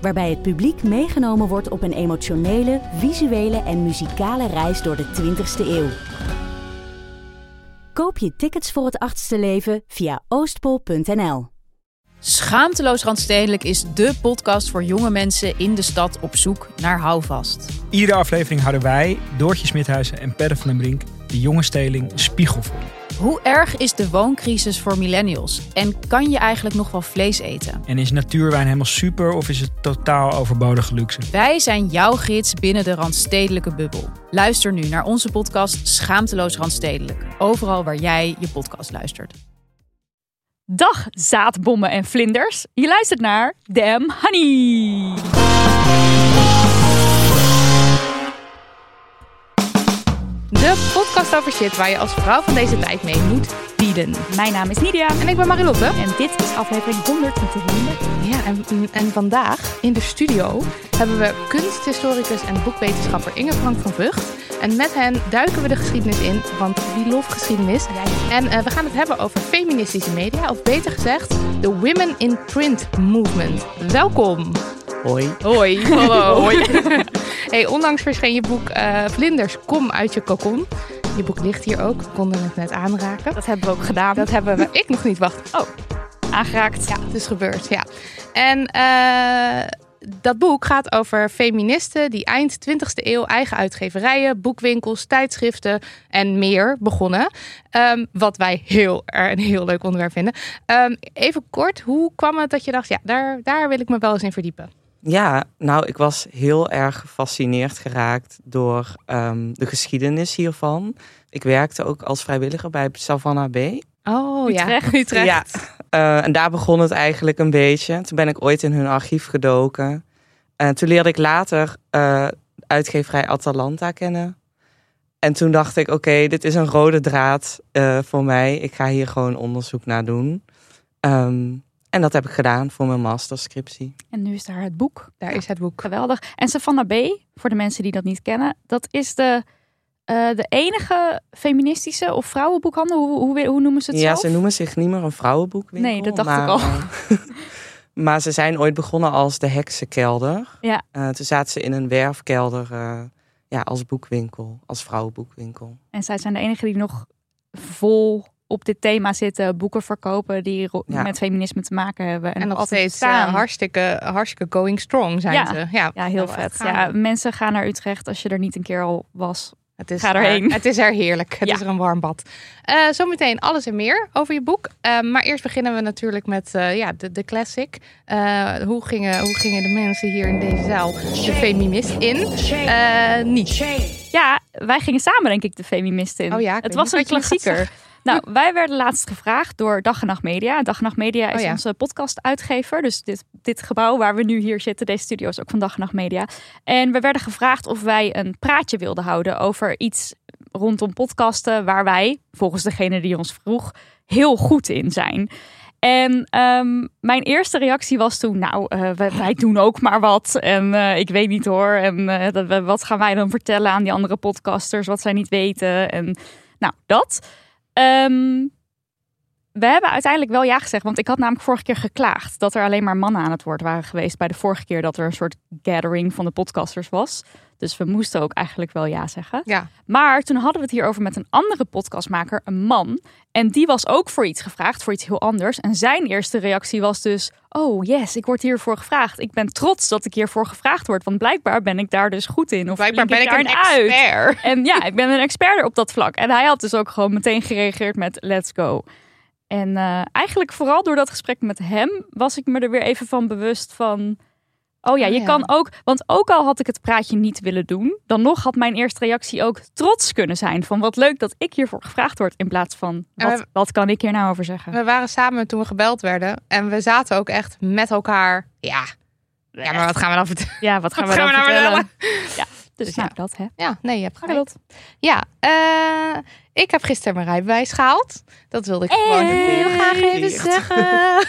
Waarbij het publiek meegenomen wordt op een emotionele, visuele en muzikale reis door de 20ste eeuw. Koop je tickets voor het achtste leven via oostpol.nl. Schaamteloos Randstedelijk is dé podcast voor jonge mensen in de stad op zoek naar houvast. Iedere aflevering houden wij, Doortje Smithuizen en Perre van den Brink, de jonge steling spiegel voor. Hoe erg is de wooncrisis voor millennials? En kan je eigenlijk nog wel vlees eten? En is natuurwijn helemaal super of is het totaal overbodige luxe? Wij zijn jouw gids binnen de Randstedelijke bubbel. Luister nu naar onze podcast Schaamteloos Randstedelijk. Overal waar jij je podcast luistert. Dag zaadbommen en vlinders. Je luistert naar Damn Honey. De podcast over shit waar je als vrouw van deze tijd mee moet dealen. Mijn naam is Nidia En ik ben Marilotte. en dit is aflevering 133. Ja, en, en vandaag in de studio hebben we kunsthistoricus en boekwetenschapper Inge Frank van Vught. En met hen duiken we de geschiedenis in, want wie loft geschiedenis? En eh, we gaan het hebben over feministische media, of beter gezegd, de Women in Print Movement. Welkom. Hoi. Hoi. Hallo. Hoi. hey, onlangs verscheen je boek eh, Vlinders, kom uit je kokon. Je boek ligt hier ook, we konden het net aanraken. Dat hebben we ook gedaan. Dat hebben we, ik nog niet, wacht. Oh, aangeraakt. ja, het is gebeurd, ja. En eh, dat boek gaat over feministen die eind 20e eeuw eigen uitgeverijen, boekwinkels, tijdschriften en meer begonnen. Ehm, wat wij heel, er een heel leuk onderwerp vinden. Ehm, even kort, hoe kwam het dat je dacht, ja, daar, daar wil ik me wel eens in verdiepen? Ja, nou, ik was heel erg gefascineerd geraakt door ehm, de geschiedenis hiervan. Ik werkte ook als vrijwilliger bij Savannah B. Oh Utrecht. ja, Utrecht. Ja, eh, en daar begon het eigenlijk een beetje. Toen ben ik ooit in hun archief gedoken. En toen leerde ik later eh, uitgeverij Atalanta kennen. En toen dacht ik, oké, dit is een rode draad eh, voor mij. Ik ga hier gewoon onderzoek naar doen. Ehm, en dat heb ik gedaan voor mijn masterscriptie. En nu is daar het boek. Daar is het boek. Geweldig. En Savannah B, voor de mensen die dat niet kennen, dat is de, eh, de enige feministische of vrouwenboekhandel. Hoe, hoe, hoe noemen ze het Ja, zelf? ze noemen zich niet meer een vrouwenboekwinkel. Nee, dat dacht maar, ik al. eh, maar ze zijn ooit begonnen als de Heksenkelder. Ja. Eh, toen zaten ze in een werfkelder eh, ja, als boekwinkel, als vrouwenboekwinkel. En zij zijn de enige die nog vol op dit thema zitten, boeken verkopen die Ja. met feminisme te maken hebben. En nog altijd steeds staan. eh, hartstikke, hartstikke going strong zijn Ja. ze. Ja, Ja, heel Nou, vet. Ja, mensen gaan naar Utrecht als je er niet een keer al was. Het is Ga erheen. er- het is er heerlijk. Het Ja. is er een warm bad. Eh, zometeen alles en meer over je boek. Eh, maar eerst beginnen we natuurlijk met eh, ja, de, de classic. Eh, hoe, gingen, hoe gingen de mensen hier in deze zaal de feminist in? Eh, niet. Ja, wij gingen samen denk ik de feministen in. Oh ja, het was een klassieker. Nou, wij werden laatst gevraagd door Dag en Nacht Media. Dag en Nacht Media is Oh ja. onze podcast-uitgever. Dus dit, dit gebouw waar we nu hier zitten, deze studio is ook van Dag en Nacht Media. En we werden gevraagd of wij een praatje wilden houden over iets rondom podcasten waar wij, volgens degene die ons vroeg, heel goed in zijn. En ehm, mijn eerste reactie was toen, nou, eh, wij, wij doen ook maar wat. En eh, ik weet niet hoor. En eh, wat gaan wij dan vertellen aan die andere podcasters, wat zij niet weten? En nou, dat. Ähm, we hebben uiteindelijk wel ja gezegd, want ik had namelijk vorige keer geklaagd dat er alleen maar mannen aan het woord waren geweest bij de vorige keer dat er een soort gathering van de podcasters was. Dus we moesten ook eigenlijk wel ja zeggen. Ja. Maar toen hadden we het hierover met een andere podcastmaker, een man. En die was ook voor iets gevraagd, voor iets heel anders. En zijn eerste reactie was dus: Oh yes, ik word hiervoor gevraagd. Ik ben trots dat ik hiervoor gevraagd word. Want blijkbaar ben ik daar dus goed in. Of Blijkbaar ben ik een daarin uit. expert. En ja, ik ben een expert op dat vlak. En hij had dus ook gewoon meteen gereageerd met let's go. En eh, eigenlijk vooral door dat gesprek met hem was ik me er weer even van bewust van. Oh ja, Oh je ja. kan ook. Want ook al had ik het praatje niet willen doen, dan nog had mijn eerste reactie ook trots kunnen zijn. Van wat leuk dat ik hiervoor gevraagd word. In plaats van wat, we- wat kan ik hier nou over zeggen? We waren samen toen we gebeld werden. En we zaten ook echt met elkaar. Ja, ja maar wat gaan we dan vertellen? Ja, wat gaan Wat we gaan dan we nou vertellen? vertellen? Dus, Dus nou, ja. dat hè. Ja, nee, je hebt gelijk. Ja, eh, ik heb gisteren mijn rijbewijs gehaald. Dat wilde ik gewoon heel graag even zeggen.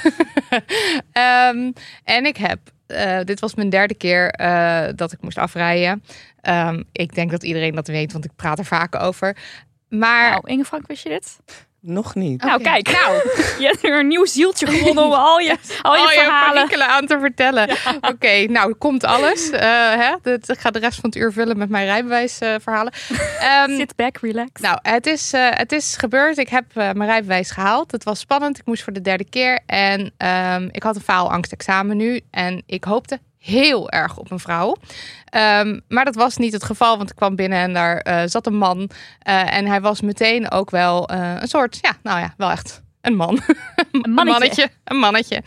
Ehm, en ik heb, eh, dit was mijn derde keer eh, dat ik moest afrijden. Ehm, ik denk dat iedereen dat weet, want ik praat er vaak over. Maar Nou, Inge Frank, wist je dit? Nog niet. Nou, Oké. kijk. Nou, je hebt weer een nieuw zieltje gewonnen om al je, al je al je verhalen. aan te vertellen. Oké, nou komt alles. Eh, hè? Dat, ik ga de rest van het uur vullen met mijn rijbewijsverhalen. Ehm Sit back, relax. Nou, het is, eh, het is gebeurd. Ik heb eh, mijn rijbewijs gehaald. Het was spannend. Ik moest voor de derde keer. En ehm, ik had een faalangstexamen nu. En ik hoopte heel erg op een vrouw. Ehm, maar dat was niet het geval, want ik kwam binnen en daar eh, zat een man. Eh, en hij was meteen ook wel eh, een soort, ja, nou ja, wel echt een man. een mannetje. Een mannetje.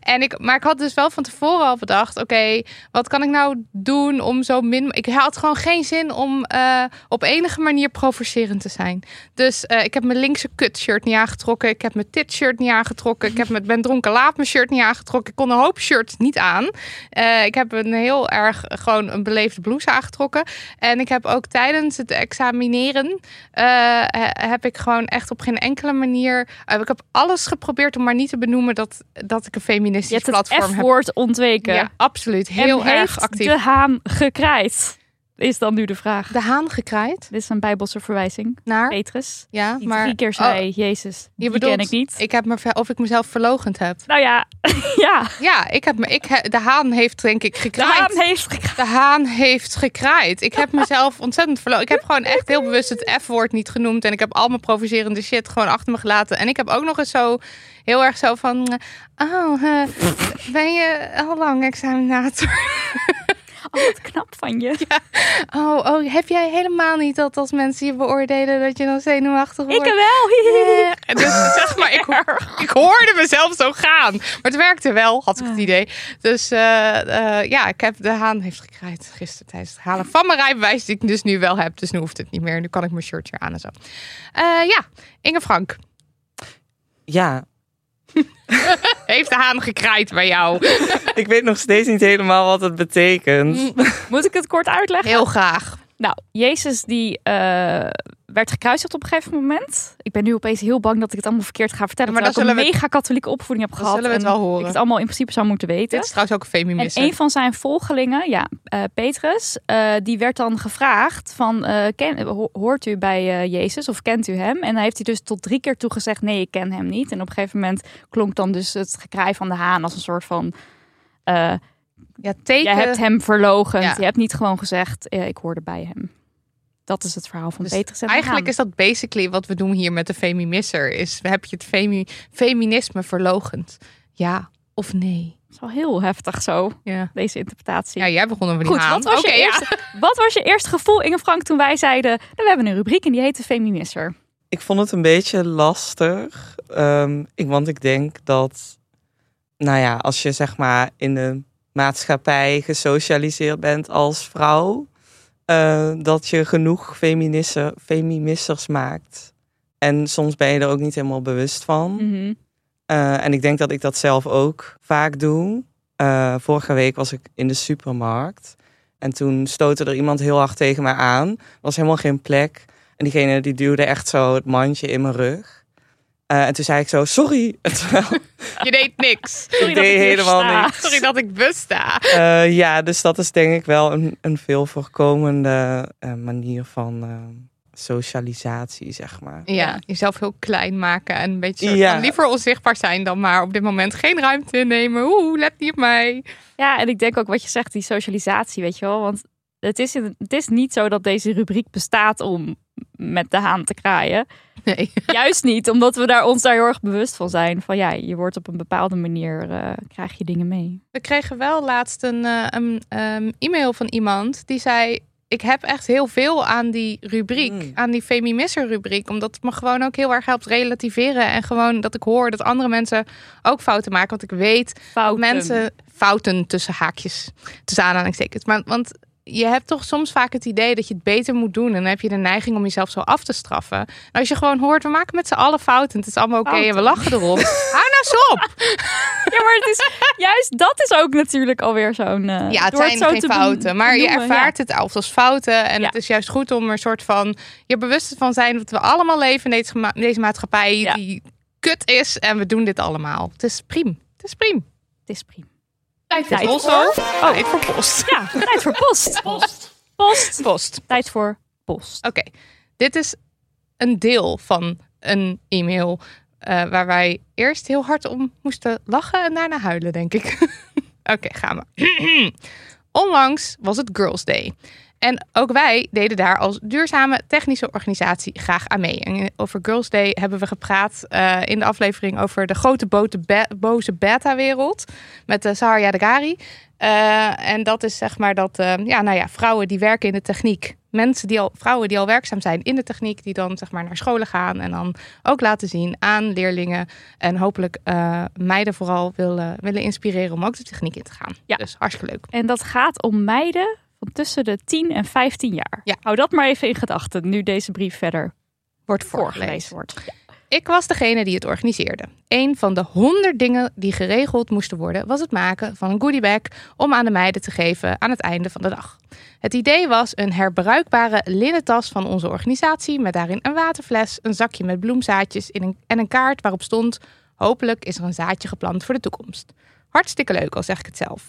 En ik, maar ik had dus wel van tevoren al bedacht: oké, wat kan ik nou doen om zo min. Ik had gewoon geen zin om eh, op enige manier provocerend te zijn. Dus eh, ik heb mijn linkse kut-shirt niet aangetrokken. Ik heb mijn tit-shirt niet aangetrokken. Ik heb mijn Ben Dronken Laat mijn shirt niet aangetrokken. Ik kon een hoop shirts niet aan. Eh, ik heb een heel erg gewoon een beleefde blouse aangetrokken. En ik heb ook tijdens het examineren. he- heb ik gewoon echt op geen enkele manier. eh, ik heb alles geprobeerd om maar niet te benoemen dat, dat ik een Je feministisch hebt het platform heb. F-woord ontweken. Ja, absoluut. Heel en erg actief. de haan gekraaid? Is dan nu de vraag. De haan gekraaid Dit is een bijbelse verwijzing. naar. Petrus. Ja, Die maar drie keer zei, Jezus, die bedoelt- ken ik niet. ik heb me of ik mezelf verlogend heb. Nou ja, ja. Ja, ik heb me, ik, he- de haan heeft denk ik De gekraaid. haan heeft gekraaid. De haan heeft gekraaid. Ik heb mezelf ontzettend verloren. Ik heb gewoon echt heel bewust het F-woord niet genoemd. En ik heb al mijn provocerende shit gewoon achter me gelaten. En ik heb ook nog eens zo heel erg zo van... eh, Oh, eh, ben je al lang examinator? Oh, wat knap van je. Oh, oh, heb jij helemaal niet dat als mensen je beoordelen... dat je dan zenuwachtig wordt? Ik wel. En dus zeg maar, ik, ik hoorde mezelf zo gaan. Maar het werkte wel, had ik het idee. Dus eh, eh, ja, ik heb de haan heeft gekraaid gisteren tijdens het halen van mijn rijbewijs. Die ik dus nu wel heb. Dus nu hoeft het niet meer. Nu kan ik mijn shirt weer aan en zo. Eh, ja, Inge Frank. Ja, Heeft de haan gekraaid bij jou? ik weet nog steeds niet helemaal wat het betekent. Moet ik het kort uitleggen? Heel graag. Nou, Jezus die eh, werd gekruisigd op een gegeven moment. Ik ben nu opeens heel bang dat ik het allemaal verkeerd ga vertellen. Maar dat ik een we mega katholieke opvoeding heb gehad. zullen we het en wel horen. Ik het allemaal in principe zou moeten weten. Dit is trouwens ook een En feminist. een van zijn volgelingen, ja, eh, Petrus, eh, die werd dan gevraagd van, ken, hoort u bij Jezus of kent u hem? En dan heeft hij dus tot drie keer toe gezegd, nee, ik ken hem niet. En op een gegeven moment klonk dan dus het gekraai van de haan als een soort van, Ja, teken. jij hebt hem verlogend. Ja. Je hebt niet gewoon gezegd, eh, ik hoorde bij hem. Dat is het verhaal van Dus Petrus Eigenlijk is dat basically wat we doen hier met de femimisser. Is heb je het femi feminisme verlogend? Ja of nee? Het is wel heel heftig zo, Ja. deze interpretatie. Ja, jij begon over die Goed, haan. wat was, je ja. eerste, wat was je eerste gevoel, Inge Frank, toen wij zeiden... "Nou, we hebben een rubriek en die heet de Feminisser. Ik vond het een beetje lastig. ehm, ik, want ik denk dat, nou ja, als je zeg maar in de maatschappij gesocialiseerd bent als vrouw, eh, dat je genoeg feministers maakt. En soms ben je er ook niet helemaal bewust van. Mhm. Eh, en ik denk dat ik dat zelf ook vaak doe. Eh, vorige week was ik in de supermarkt. En toen stootte er iemand heel hard tegen mij aan. Er was helemaal geen plek. En diegene die duwde echt zo het mandje in mijn rug. Eh, en toen zei ik zo, sorry. Terwijl Je deed niks. Sorry ik dat deed ik hier helemaal sta. niks. Sorry dat ik besta. Eh, ja, dus dat is denk ik wel een, een veel voorkomende eh, manier van eh, socialisatie, zeg maar. Ja, jezelf heel klein maken en een beetje Ja. van liever onzichtbaar zijn dan maar op dit moment geen ruimte innemen. Oeh, let niet op mij. Ja, en ik denk ook wat je zegt, die socialisatie, weet je wel. Want het is, het is niet zo dat deze rubriek bestaat om met de haan te kraaien. Nee. Juist niet, omdat we daar ons daar heel erg bewust van zijn. Van ja, je wordt op een bepaalde manier, eh, krijg je dingen mee. We kregen wel laatst een, eh, een ehm, e-mail van iemand die zei... Ik heb echt heel veel aan die rubriek, Mm. aan die feminisser rubriek. Omdat het me gewoon ook heel erg helpt relativeren. En gewoon dat ik hoor dat andere mensen ook fouten maken. Want ik weet Fouten. mensen fouten tussen haakjes, tussen aanhalingstekens. Maar want je hebt toch soms vaak het idee dat je het beter moet doen. En dan heb je de neiging om jezelf zo af te straffen. En als je gewoon hoort, we maken met z'n allen fouten. Het is allemaal oké en we lachen erom. Hou nou eens op. Ja, maar het is juist dat is ook natuurlijk alweer zo'n. eh, Ja, het zijn geen doen- fouten. Maar je ervaart het als, fouten. En Ja. het is juist goed om er een soort van je bewust van zijn dat we allemaal leven in deze, maatschappij Ja. die kut is. En we doen dit allemaal. Het is prima. Het is prima. Het is prima. Tijd Tijd voor post. voor- hoor. Tijd voor post. Ja, tijd voor post. Post. Post. Post. Tijd voor post. Oké, dit is een deel van een e-mail eh, waar wij eerst heel hard om moesten lachen en daarna huilen, denk ik. Oké, gaan we. Onlangs was het Girls Day. En ook wij deden daar als duurzame technische organisatie graag aan mee. En over Girls Day hebben we gepraat eh, in de aflevering over de grote be- boze beta-wereld met de Sahar Dagari. Eh, en dat is zeg maar dat eh, ja, nou ja, vrouwen die werken in de techniek. Mensen die al, vrouwen die al werkzaam zijn in de techniek, die dan zeg maar naar scholen gaan en dan ook laten zien aan leerlingen. En hopelijk eh, meiden vooral willen, willen inspireren om ook de techniek in te gaan. Ja. Dus hartstikke leuk. En dat gaat om meiden van tussen de 10 en 15 jaar. Ja. Hou dat maar even in gedachten nu deze brief verder Wordt voorgelezen voorgelezen. wordt. Ja. Ik was degene die het organiseerde. Een van de honderd dingen die geregeld moesten worden, was het maken van een goodiebag om aan de meiden te geven aan het einde van de dag. Het idee was een herbruikbare linnen tas van onze organisatie met daarin een waterfles, een zakje met bloemzaadjes in een, en een kaart waarop stond: hopelijk is er een zaadje geplant voor de toekomst. Hartstikke leuk, al zeg ik het zelf.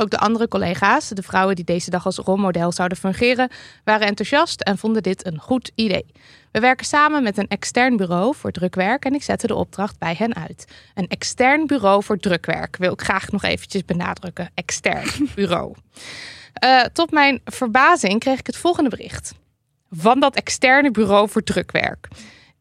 Ook de andere collega's, de vrouwen die deze dag als rolmodel zouden fungeren, waren enthousiast en vonden dit een goed idee. We werken samen met een extern bureau voor drukwerk en ik zette de opdracht bij hen uit. Een extern bureau voor drukwerk wil ik graag nog eventjes benadrukken. Extern bureau. Eh, tot mijn verbazing kreeg ik het volgende bericht. Van dat externe bureau voor drukwerk.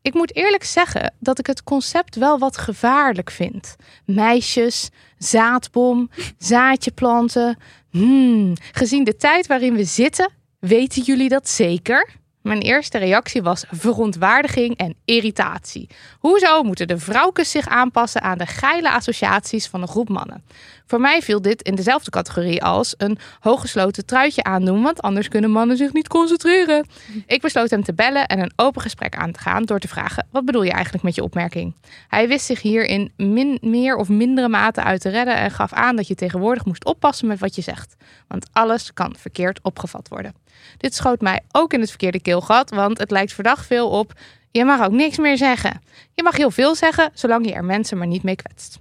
Ik moet eerlijk zeggen dat ik het concept wel wat gevaarlijk vind. Meisjes, zaadbom, zaadje planten. Hmm, gezien de tijd waarin we zitten, weten jullie dat zeker? Mijn eerste reactie was verontwaardiging en irritatie. Hoezo moeten de vrouwkes zich aanpassen aan de geile associaties van een groep mannen? Voor mij viel dit in dezelfde categorie als een hooggesloten truitje aandoen, want anders kunnen mannen zich niet concentreren. Ik besloot hem te bellen en een open gesprek aan te gaan door te vragen: wat bedoel je eigenlijk met je opmerking? Hij wist zich hier in min, meer of mindere mate uit te redden en gaf aan dat je tegenwoordig moest oppassen met wat je zegt, want alles kan verkeerd opgevat worden. Dit schoot mij ook in het verkeerde keelgat, want het lijkt verdacht veel op. Je mag ook niks meer zeggen. Je mag heel veel zeggen, zolang je er mensen maar niet mee kwetst.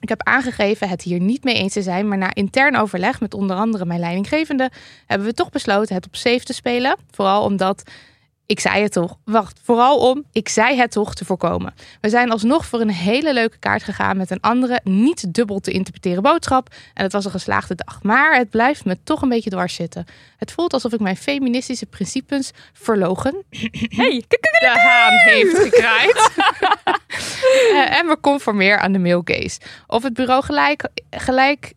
Ik heb aangegeven het hier niet mee eens te zijn, maar na intern overleg met onder andere mijn leidinggevende hebben we toch besloten het op safe te spelen. Vooral omdat ik zei het toch. Wacht, vooral om ik zei het toch te voorkomen. We zijn alsnog voor een hele leuke kaart gegaan met een andere, niet dubbel te interpreteren boodschap. En het was een geslaagde dag. Maar het blijft me toch een beetje dwars zitten. Het voelt alsof ik mijn feministische principes verlogen. Hey, De haan heeft gekraaid. Eh, en me conformeer aan de male gaze. Of het bureau gelijk, gelijk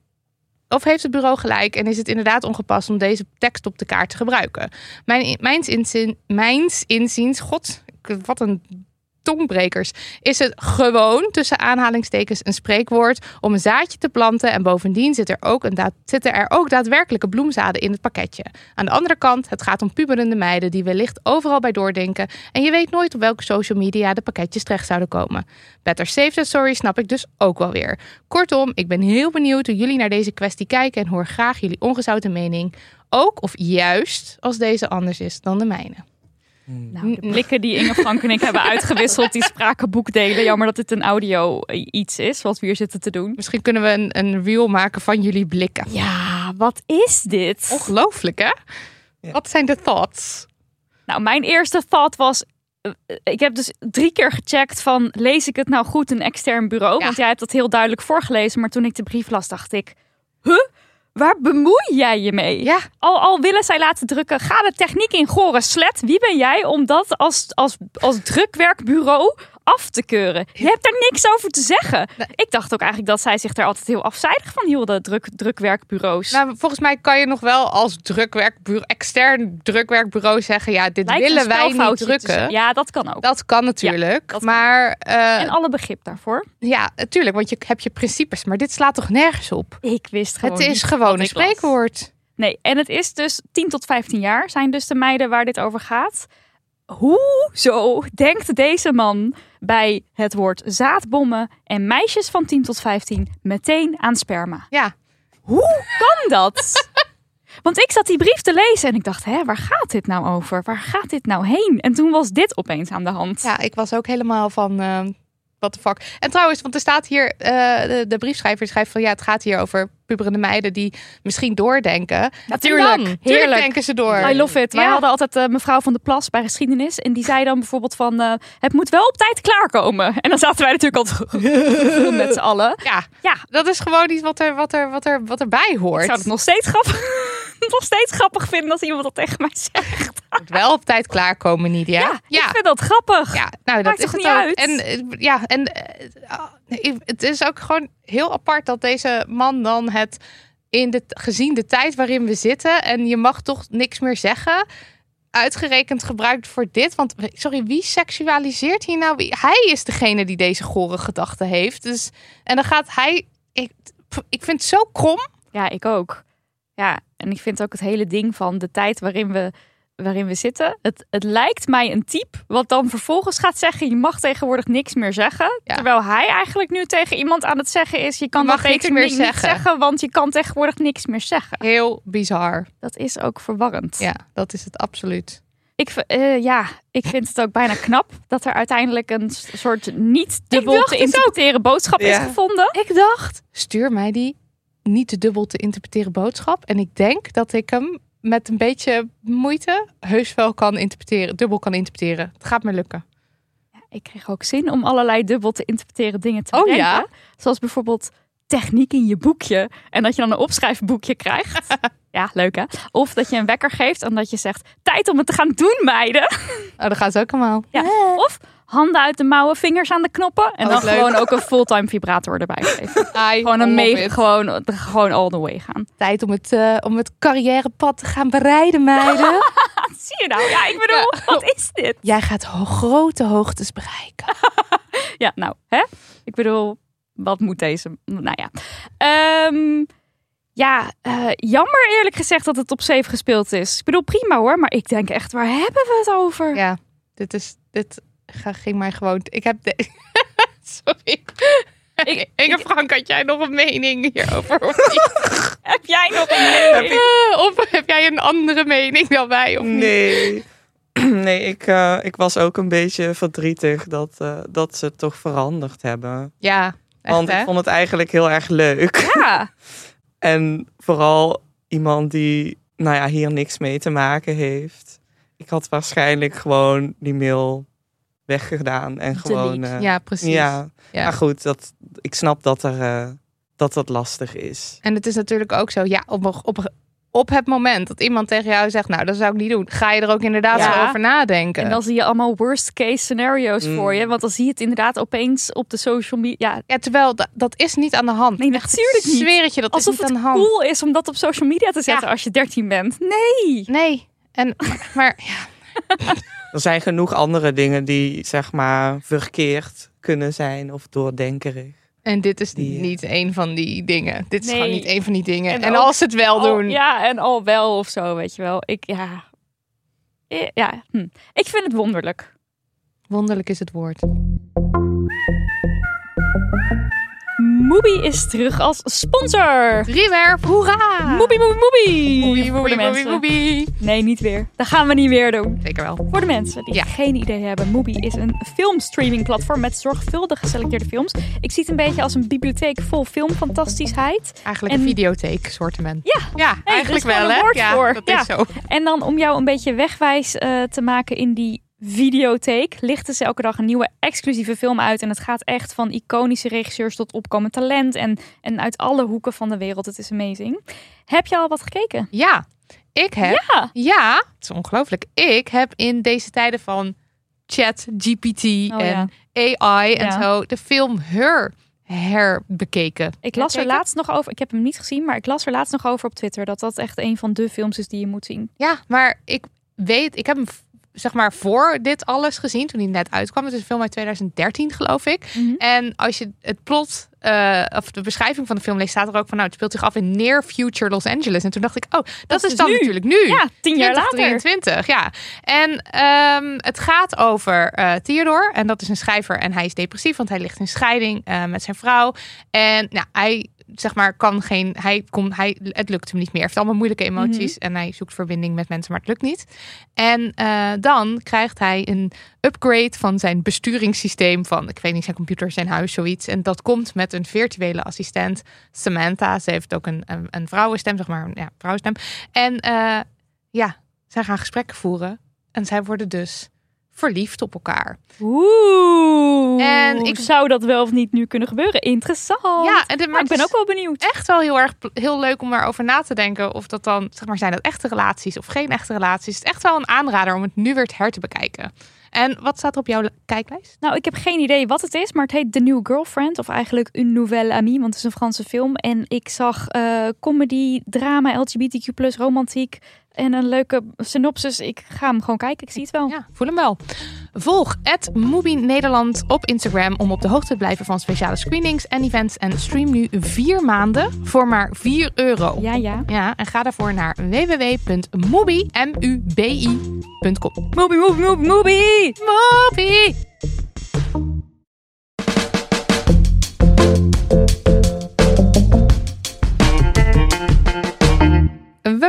of heeft het bureau gelijk en is het inderdaad ongepast om deze tekst op de kaart te gebruiken? Mijn, mijns, inzien, mijns inziens, god, wat een tongbrekers, is het gewoon tussen aanhalingstekens een spreekwoord om een zaadje te planten. En bovendien zit er ook een zitten er ook daadwerkelijke bloemzaden in het pakketje. Aan de andere kant, het gaat om puberende meiden die wellicht overal bij doordenken. En je weet nooit op welke social media de pakketjes terecht zouden komen. Better safe than sorry snap ik dus ook wel weer. Kortom, ik ben heel benieuwd hoe jullie naar deze kwestie kijken en hoor graag jullie ongezouten mening. Ook of juist als deze anders is dan de mijne. Nou, de blikken die Inge Frank en ik hebben uitgewisseld, die spraken boekdelen. Jammer dat dit een audio eh, iets is, wat we hier zitten te doen. Misschien kunnen we een, een reel maken van jullie blikken. Ja, wat is dit? Ongelooflijk, hè? Wat zijn de thoughts? Nou, mijn eerste thought was... eh, Ik heb dus drie keer gecheckt van... lees ik het nou goed, een extern bureau? Ja. Want jij hebt dat heel duidelijk voorgelezen. Maar toen ik de brief las, dacht ik... Huh? Waar bemoei jij je mee? Ja. Al, al willen zij laten drukken, ga de techniek in gore slet. Wie ben jij om dat als, als, als drukwerkbureau af te keuren? Je hebt daar niks over te zeggen. Ik dacht ook eigenlijk dat zij zich daar altijd heel afzijdig van hielden, druk, drukwerkbureaus. Nou, volgens mij kan je nog wel als drukwerkbureau, extern drukwerkbureau zeggen: ja, dit Lijkt willen wij niet drukken. Ja, dat kan ook. Dat kan natuurlijk. dat kan. maar eh, en alle begrip daarvoor. ja, natuurlijk, want je hebt je principes. Maar dit slaat toch nergens op? Ik wist gewoon Het is gewoon een spreekwoord. Nee, en het is dus 10 tot 15 jaar zijn dus de meiden waar dit over gaat. Hoezo denkt deze man bij het woord zaadbommen en meisjes van 10 tot 15 meteen aan sperma? Ja. Hoe kan dat? Want ik zat die brief te lezen en ik dacht, hè, waar gaat dit nou over? Waar gaat dit nou heen? En toen was dit opeens aan de hand. Ja, ik was ook helemaal van. eh what the fuck. En trouwens, want er staat hier, eh, de, de briefschrijver schrijft van ja, het gaat hier over puberende meiden die misschien doordenken. Natuurlijk, tuurlijk heerlijk. denken ze door. I love it. Wij hadden altijd eh, mevrouw van de Plas bij geschiedenis. En die zei dan bijvoorbeeld van... eh, het moet wel op tijd klaarkomen. En dan zaten wij natuurlijk altijd met z'n allen. Ja, Ja, dat is gewoon iets wat, er, wat, er, wat, er, wat erbij hoort. ik zou het nog steeds grappig, nog steeds grappig vinden als iemand dat tegen mij zegt. Moet wel op tijd klaarkomen, Nidia. Ja, ik vind dat grappig. Ja, nou, dat Maakt is toch het niet ook. uit? En eh, ja, en eh, nee, het is ook gewoon heel apart dat deze man dan het in de gezien de tijd waarin we zitten en je mag toch niks meer zeggen. Uitgerekend gebruikt voor dit. Want sorry, wie seksualiseert hier nou? Hij is degene die deze gore gedachten heeft. Dus en dan gaat hij. Ik, ik vind het zo krom. Ja, ik ook. Ja, en ik vind ook het hele ding van de tijd waarin we, waarin we zitten. Het, het lijkt mij een type wat dan vervolgens gaat zeggen: je mag tegenwoordig niks meer zeggen. Ja. Terwijl hij eigenlijk nu tegen iemand aan het zeggen is: je kan Je mag niks meer niet, zeggen. zeggen, want je kan tegenwoordig niks meer zeggen. Heel bizar. Dat is ook verwarrend. Ja, dat is het absoluut. Ik, eh, ja, ik vind het ook bijna knap dat er uiteindelijk een soort niet dubbel te interpreteren boodschap is gevonden. Ik dacht, stuur mij die niet te dubbel te interpreteren boodschap. En ik denk dat ik hem met een beetje moeite heus wel kan interpreteren, dubbel kan interpreteren. Het gaat me lukken. Ik kreeg ook zin om allerlei dubbel te interpreteren dingen te Oh, bedenken. ja? Zoals bijvoorbeeld techniek in je boekje. En dat je dan een opschrijfboekje krijgt. ja, leuk hè? Of dat je een wekker geeft en dat je zegt... tijd om het te gaan doen, meiden. Oh, dat gaat ze ook allemaal. Ja. Of handen uit de mouwen, vingers aan de knoppen. En Oh, dan leuk. gewoon ook een fulltime vibrator erbij geven. Ai, Gewoon een mega, gewoon, gewoon all the way gaan. Tijd om het, eh, om het carrièrepad te gaan bereiden, meiden. Zie je nou? Ja, ik bedoel, wat is dit? Jij gaat ho- grote hoogtes bereiken. Ja, nou, hè? Ik bedoel, wat moet deze? Nou ja. Ehm, ja, eh, jammer eerlijk gezegd dat het op 7 gespeeld is. Ik bedoel, prima hoor, maar ik denk echt, waar hebben we het over? Ja, dit is dit ga- ging mij gewoon. Ik heb de. Sorry. Ik, ik, Frank, had jij nog een mening hierover? Of, niet? Heb jij nog een mening? Eh, of heb jij een andere mening dan wij? Of niet? Nee. Nee, ik, eh, ik was ook een beetje verdrietig dat, eh, dat ze het toch veranderd hebben. Ja, echt, Want hè? ik vond het eigenlijk heel erg leuk. Ja, En vooral iemand die nou ja, hier niks mee te maken heeft. Ik had waarschijnlijk gewoon die mail weggedaan. En gewoon. Eh, Ja, precies. ja. Ja. maar goed, dat, ik snap dat, er, eh, dat dat lastig is. En het is natuurlijk ook zo, ja, op, op, op het moment dat iemand tegen jou zegt, nou, dat zou ik niet doen, ga je er ook inderdaad Ja. over nadenken. en dan zie je allemaal worst case scenario's Mm. voor je. Want dan zie je het inderdaad opeens op de social media. Ja, Ja, terwijl dat, dat is niet aan de hand. Nee, natuurlijk niet. zweer het je, dat alsof is niet het aan de hand. cool is om dat op social media te zetten Ja. als je 13 bent. Nee. Nee, en, maar, maar ja, Er zijn genoeg andere dingen die zeg maar verkeerd kunnen zijn of doordenkerig. en dit is Die, eh, niet een van die dingen. Dit is Nee. gewoon niet een van die dingen. En En, ook- als ze het wel Al- doen, ja, en al wel of zo, weet je wel. Ik, ja. Ja hm. Ik vind het wonderlijk. wonderlijk is het woord. Mubi is terug als sponsor. Driewerf, hoera! Voor de moebie, moebie, mensen. moebie. Nee, niet weer. Dat gaan we niet weer doen. Zeker wel. Voor de mensen die Ja. geen idee hebben, Mubi is een filmstreamingplatform met zorgvuldig geselecteerde films. Ik zie het een beetje als een bibliotheek vol filmfantastischheid. Eigenlijk En- een videotheek soortement. Ja, Ja, eigenlijk wel hè? ja, voor. dat Ja. is zo. En dan om jou een beetje wegwijs eh, te maken in die videotheek, lichten ze elke dag een nieuwe exclusieve film uit. En het gaat echt van iconische regisseurs tot opkomend talent. En, en uit alle hoeken van de wereld. Het is amazing. Heb je al wat gekeken? Ja, ik heb Ja. Ja, het is ongelooflijk. Ik heb in deze tijden van chat, GPT Oh, en AI en Ja. zo de film Her herbekeken. Ik las er laatst nog over. Ik heb hem niet gezien, maar ik las er laatst nog over op Twitter. Dat dat echt een van de films is die je moet zien. Ja, maar ik weet, ik heb hem zeg maar voor dit alles gezien, toen hij net uitkwam. Het is een film uit 2013, geloof ik. Mhm. En als je het plot eh, of de beschrijving van de film leest, staat er ook van, nou, het speelt zich af in near future Los Angeles. En toen dacht ik, oh, dat, is is dus dan nu. natuurlijk nu. Ja, tien jaar later. 2023, ja. En ehm, het gaat over eh Theodore. En dat is een schrijver. En hij is depressief, want hij ligt in scheiding eh, met zijn vrouw. En nou, hij, zeg maar, kan geen... Hij komt, hij, het lukt hem niet meer. Hij heeft allemaal moeilijke emoties. En hij zoekt verbinding met mensen, maar het lukt niet. En eh, dan krijgt hij een upgrade van zijn besturingssysteem. Van, ik weet niet, zijn computer, zijn huis, zoiets. En dat komt met een virtuele assistent, Samantha. Ze heeft ook een, een, een vrouwenstem, zeg maar. Ja, vrouwenstem. En eh, ja, zij gaan gesprekken voeren. En zij worden dus verliefd op elkaar. Oeh. En ik- zou dat wel of niet nu kunnen gebeuren. Interessant. Ja, en dit, maar ik ben is ook wel benieuwd. echt wel heel erg heel leuk om daarover na te denken. Of dat dan, zeg maar, zijn dat echte relaties of geen echte relaties. Het is echt wel een aanrader om het nu weer her te bekijken. En wat staat er op jouw kijklijst? Nou, ik heb geen idee wat het is, maar het heet The New Girlfriend. Of eigenlijk Une Nouvelle Amie, want het is een Franse film. En ik zag eh, comedy, drama, LGBTQ+, romantiek en een leuke synopsis. Ik ga hem gewoon kijken, ik zie het wel. Ja, voel hem wel. Volg Movie Nederland op Instagram om op de hoogte te blijven van speciale screenings en events. En stream nu vier maanden voor maar 4 euro. Ja, ja. Ja, en ga daarvoor naar www.mubi.com. Moby, Moby, Moby, Moby! Mubi!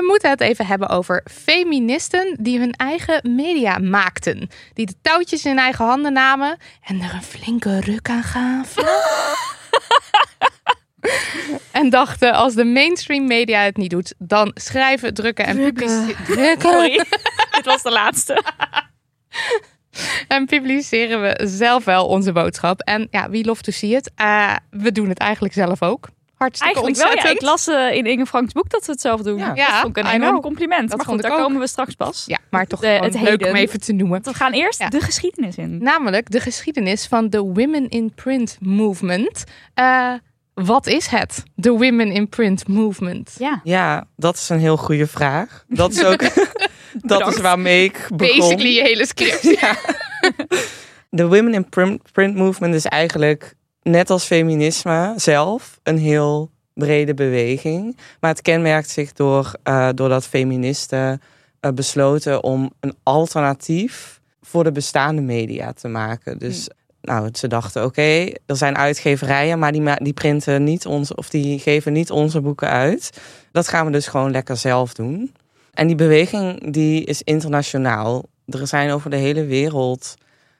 Moeten het even hebben over feministen die hun eigen media maakten. Die de touwtjes in eigen handen namen en er een flinke ruk aan gaven. en dachten, als de mainstream media het niet doet, dan schrijven, drukken en publiceren. Sorry, dit was de laatste. En publiceren we zelf wel onze boodschap. En ja, wie love to see it? Eh, we doen het eigenlijk zelf ook. Hartstikke Eigenlijk wel, ja. Ik las eh, in Inge Franks boek dat ze het zelf doen. Ja. Dat Ja, vond ik een enorm compliment. Dat maar goed, daar ook. komen we straks pas. Ja, maar toch De- het leuk om even te noemen. We gaan eerst Ja. de geschiedenis in. Namelijk de geschiedenis van de Women in Print Movement. Eh, wat is het, de Women in Print Movement? Ja. Ja, dat is een heel goede vraag. Dat is ook dat is waarmee ik begon. Basically je hele script. Ja. De Women in Print, Print Movement is eigenlijk net als feminisme zelf een heel brede beweging. Maar het kenmerkt zich door, eh, doordat feministen eh, besloten om een alternatief voor de bestaande media te maken. Dus nou, ze dachten, oké, er zijn uitgeverijen, maar die, ma- die printen niet onze, of die geven niet onze boeken uit. Dat gaan we dus gewoon lekker zelf doen. En die beweging die is internationaal. Er zijn over de hele wereld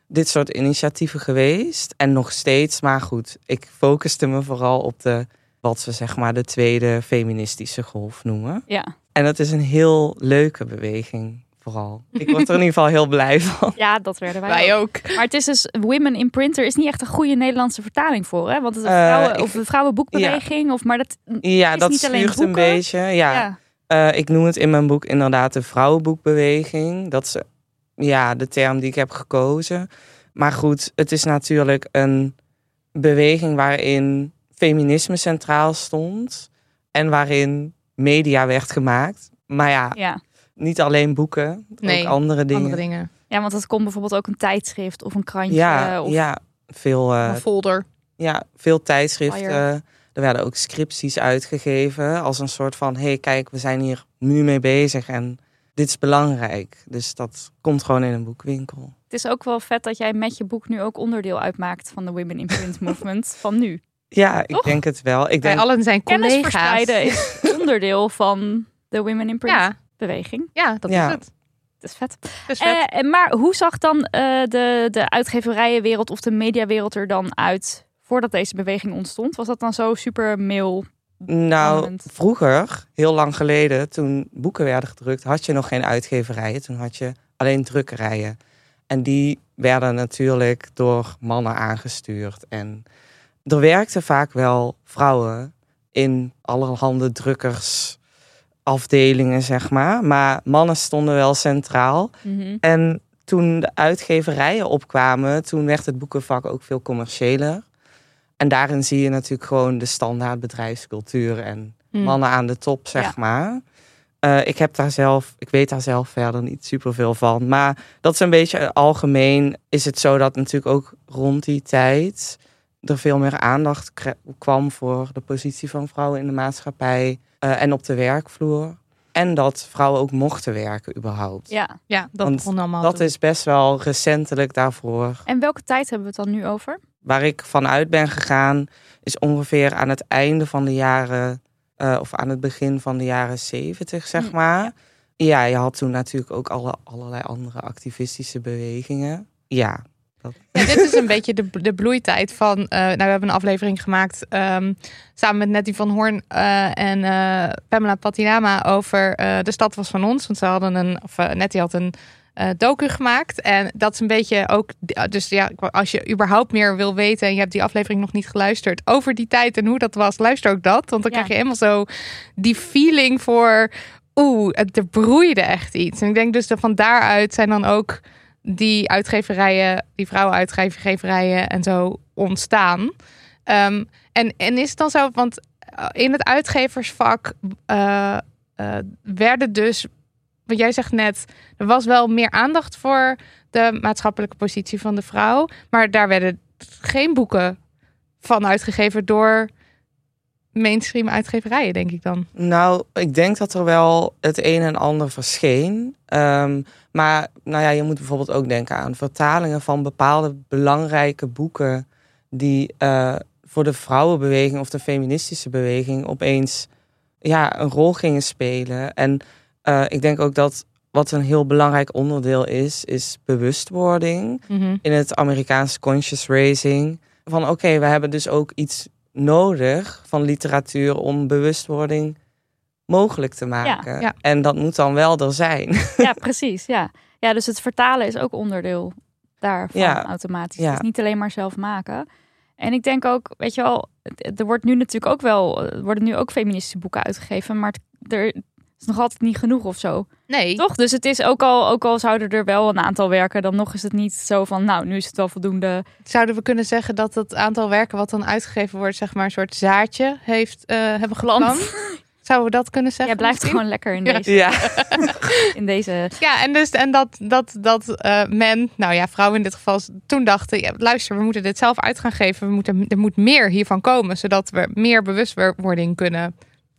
dit soort initiatieven geweest. En nog steeds, maar goed, ik focuste me vooral op de, wat ze zeg maar de tweede feministische golf noemen. Ja. En dat is een heel leuke beweging, vooral. Ik word er in ieder geval heel blij van. ja, dat werden wij, Wij ook. ook. Maar het is dus Women in Printer is niet echt een goede Nederlandse vertaling voor, hè? Want het is een Eh, vrouwen, ik- of de vrouwenboekbeweging, of maar dat. Ja, is dat niet alleen schuurt een boeken. beetje. Ja, ja. Eh, ik noem het in mijn boek inderdaad de vrouwenboekbeweging. Dat is ja, de term die ik heb gekozen. Maar goed, het is natuurlijk een beweging waarin feminisme centraal stond. En waarin media werd gemaakt. Maar ja, Ja. niet alleen boeken, Nee, ook andere dingen. Andere dingen. ja, want het komt bijvoorbeeld ook een tijdschrift of een krantje. Ja, of... ja, veel, eh, Een folder. ja, veel tijdschriften. Er werden ook scripties uitgegeven als een soort van... hé, hey, kijk, we zijn hier nu mee bezig en dit is belangrijk. Dus dat komt gewoon in een boekwinkel. Het is ook wel vet dat jij met je boek nu ook onderdeel uitmaakt van de Women in Print movement van nu. Ja, ik Toch? denk het wel. Ik denk, allen zijn Kennis collega's. verspreiden is onderdeel van de Women in Print Ja, beweging. ja, dat Ja. is het. Dat is vet. Dat is vet. Eh, en maar hoe zag dan eh, de, de uitgeverijenwereld of de mediawereld er dan uit voordat deze beweging ontstond? Was dat dan zo super mail? Nou, vroeger, heel lang geleden, toen boeken werden gedrukt... had je nog geen uitgeverijen. Toen had je alleen drukkerijen. En die werden natuurlijk door mannen aangestuurd. En er werkten vaak wel vrouwen in allerhande drukkersafdelingen, zeg maar. Maar mannen stonden wel centraal. En toen de uitgeverijen opkwamen, toen werd het boekenvak ook veel commerciëler. En daarin zie je natuurlijk gewoon de standaard bedrijfscultuur en Hmm. mannen aan de top, zeg Ja. maar. Eh, ik heb daar zelf, ik weet daar zelf verder niet superveel van. Maar dat is een beetje algemeen. Is het zo dat natuurlijk ook rond die tijd er veel meer aandacht kwam voor de positie van vrouwen in de maatschappij eh, en op de werkvloer. En dat vrouwen ook mochten werken überhaupt. Ja. Ja, dat Want begon allemaal. Dat is best wel recentelijk daarvoor. En welke tijd hebben we het dan nu over? Waar ik vanuit ben gegaan, is ongeveer aan het einde van de jaren, eh, of aan het begin van de jaren zeventig, zeg maar. Ja, je had toen natuurlijk ook alle, allerlei andere activistische bewegingen. Ja, Ja, dit is een beetje de, de bloeitijd van. eh, nou, we hebben een aflevering gemaakt ehm, samen met Nettie van Hoorn eh, en Pamela Patinama over de stad was van ons. Want ze hadden een, of Nettie had een uh, docu gemaakt. En dat is een beetje ook. Dus ja, als je überhaupt meer wil weten en je hebt die aflevering nog niet geluisterd over die tijd en hoe dat was, luister ook dat. Want dan ja. krijg je helemaal zo die feeling voor. Oeh, het er broeide echt iets. En ik denk dus dat van daaruit zijn dan ook die uitgeverijen, die vrouwenuitgeverijen en zo ontstaan. Um, en, en is het dan zo, want in het uitgeversvak uh, uh, werden dus, wat jij zegt net, er was wel meer aandacht voor de maatschappelijke positie van de vrouw, maar daar werden geen boeken van uitgegeven door mainstream uitgeverijen, denk ik dan. Nou, ik denk dat er wel het een en ander verscheen. Um, maar nou ja, je moet bijvoorbeeld ook denken aan vertalingen van bepaalde belangrijke boeken die uh, voor de vrouwenbeweging of de feministische beweging opeens ja, een rol gingen spelen. En uh, ik denk ook dat wat een heel belangrijk onderdeel is, is bewustwording Mhm. mm -hmm. in het Amerikaanse conscious raising. Van oké, okay, we hebben dus ook iets nodig van literatuur om bewustwording mogelijk te maken. Ja, ja. En dat moet dan wel er zijn. Ja, precies. Ja. ja, dus het vertalen is ook onderdeel daarvan Ja. automatisch. Ja. Het is niet alleen maar zelf maken. En ik denk ook, weet je wel, er wordt nu natuurlijk ook wel, worden nu ook feministische boeken uitgegeven, maar het, er is nog altijd niet genoeg of zo. Nee. Toch? Dus het is ook al, ook al zouden er wel een aantal werken, dan nog is het niet zo van, nou, nu is het wel voldoende. Zouden we kunnen zeggen dat het aantal werken wat dan uitgegeven wordt, zeg maar, een soort zaadje heeft uh, hebben geplant? Zouden we dat kunnen zeggen? Jij blijft misschien? gewoon lekker in Ja. deze. ja. In deze Ja, en, dus, en dat, dat, dat uh, men, nou ja, vrouwen in dit geval, toen dachten: ja, luister, we moeten dit zelf uit gaan geven. We moeten, er moet meer hiervan komen, zodat we meer bewustwording kunnen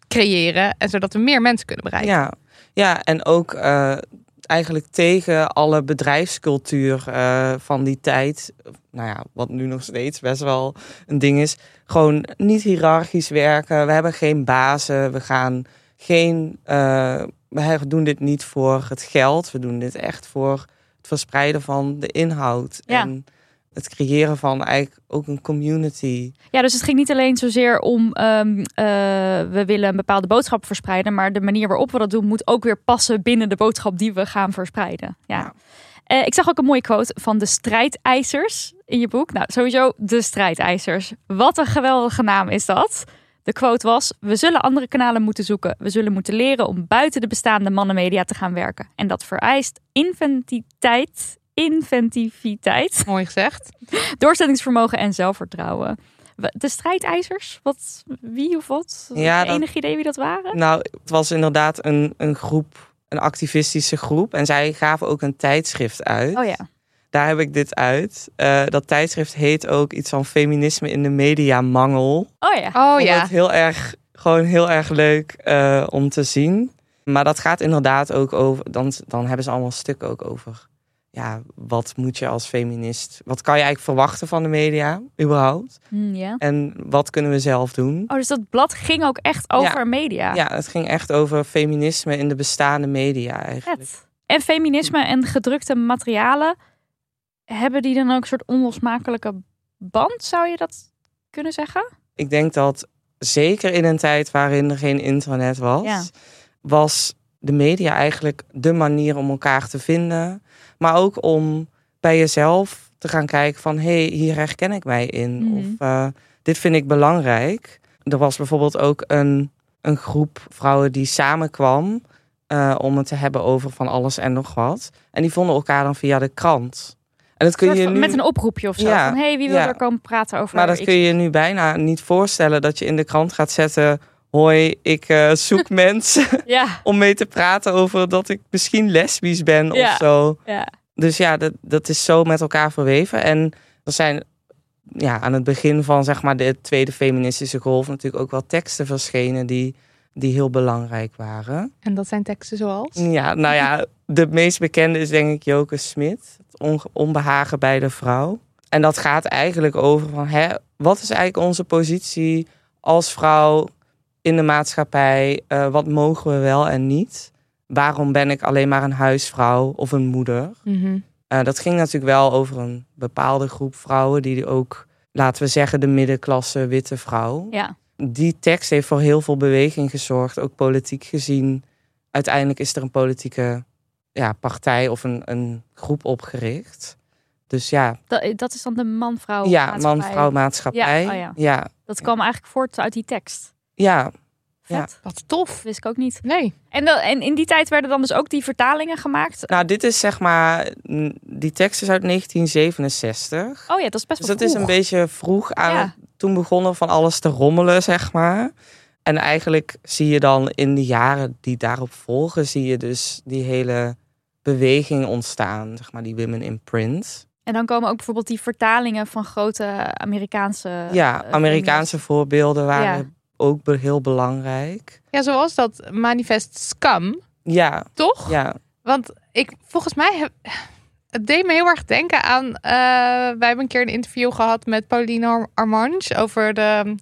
creëren en zodat we meer mensen kunnen bereiken. Ja, ja en ook uh, eigenlijk tegen alle bedrijfscultuur uh, van die tijd. Nou ja, wat nu nog steeds best wel een ding is. Gewoon niet hiërarchisch werken. We hebben geen bazen. We gaan geen. Uh, we doen dit niet voor het geld. We doen dit echt voor het verspreiden van de inhoud. Ja. En het creëren van eigenlijk ook een community. Ja, dus het ging niet alleen zozeer om um, uh, we willen een bepaalde boodschap verspreiden, maar de manier waarop we dat doen moet ook weer passen binnen de boodschap die we gaan verspreiden. Ja. Ja. Uh, ik zag ook een mooie quote van de strijdeisers in je boek. Nou, sowieso de strijdeisers. Wat een geweldige naam is dat. De quote was: We zullen andere kanalen moeten zoeken. We zullen moeten leren om buiten de bestaande mannenmedia te gaan werken. En dat vereist inventiviteit, inventiviteit, Mooi gezegd. doorzettingsvermogen en zelfvertrouwen. De strijdeisers? Wat, wie of wat? Ja, dat- Enig idee wie dat waren? Nou, het was inderdaad een, een groep, een activistische groep. En zij gaven ook een tijdschrift uit. Oh ja. Daar heb ik dit uit. Eh, dat tijdschrift heet ook iets van feminisme in de mediamangel. Oh ja. Oh ja. het heel erg, gewoon heel erg leuk eh, om te zien. Maar dat gaat inderdaad ook over. Dan, dan hebben ze allemaal stukken ook over. Ja, wat moet je als feminist? Wat kan je eigenlijk verwachten van de media, überhaupt? Hm, ja. En wat kunnen we zelf doen? Oh, dus dat blad ging ook echt over media. Ja, het ging echt over feminisme in de bestaande media eigenlijk. Vet. En feminisme en gedrukte materialen, hebben die dan ook een soort onlosmakelijke band, zou je dat kunnen zeggen? Ik denk dat zeker in een tijd waarin er geen internet was, Ja. was de media eigenlijk de manier om elkaar te vinden. Maar ook om bij jezelf te gaan kijken van hé, hey, hier herken ik mij in. Mhm. Of eh, dit vind ik belangrijk. Er was bijvoorbeeld ook een, een groep vrouwen die samenkwam eh, om het te hebben over van alles en nog wat. En die vonden elkaar dan via de krant. En dat kun je nu... Met een oproepje of zo. Ja, Van, hey, wie wil ja. er komen praten over Maar dat kun je je nu bijna niet voorstellen dat je in de krant gaat zetten hoi, ik eh, zoek mensen Ja, om mee te praten over dat ik misschien lesbisch ben Ja. of zo. ja. Dus ja, dat, dat is zo met elkaar verweven. En er zijn ja, aan het begin van zeg maar, de tweede feministische golf natuurlijk ook wel teksten verschenen die, die heel belangrijk waren. En dat zijn teksten zoals? Ja, nou ja, de meest bekende is denk ik Joke Smit. Het on- onbehagen bij de vrouw. En dat gaat eigenlijk over van, hè, wat is eigenlijk onze positie als vrouw in de maatschappij? Eh, wat mogen we wel en niet? Waarom ben ik alleen maar een huisvrouw of een moeder? Mhm. Eh, dat ging natuurlijk wel over een bepaalde groep vrouwen die ook, laten we zeggen, de middenklasse witte vrouw. ja. Die tekst heeft voor heel veel beweging gezorgd, ook politiek gezien. Uiteindelijk is er een politieke ja, partij of een, een groep opgericht. Dus ja, Dat, dat is dan de man-vrouw. ja maatschappij. man-vrouw maatschappij. Ja, oh ja. ja, Dat kwam eigenlijk voort uit die tekst. Ja, Vet. Wat tof. Wist ik ook niet. Nee. En, dan, en in die tijd werden dan dus ook die vertalingen gemaakt. Nou, dit is zeg maar, mm, die tekst is uit 1967. Oh ja, dat is best Dus wel dat is een beetje vroeg aan. Ja. Toen begonnen van alles te rommelen, zeg maar. En eigenlijk zie je dan in de jaren die daarop volgen, zie je dus die hele beweging ontstaan, zeg maar, die Women in Print. En dan komen ook bijvoorbeeld die vertalingen van grote Amerikaanse... ja, eh, Amerikaanse voorbeelden waren Ja. Ook heel belangrijk. Ja, zoals dat manifest Scam, Ja, toch? ja, Want ik, volgens mij, heb, het deed me heel erg denken aan. eh, wij hebben een keer een interview gehad met Pauline Ar- Armange over de.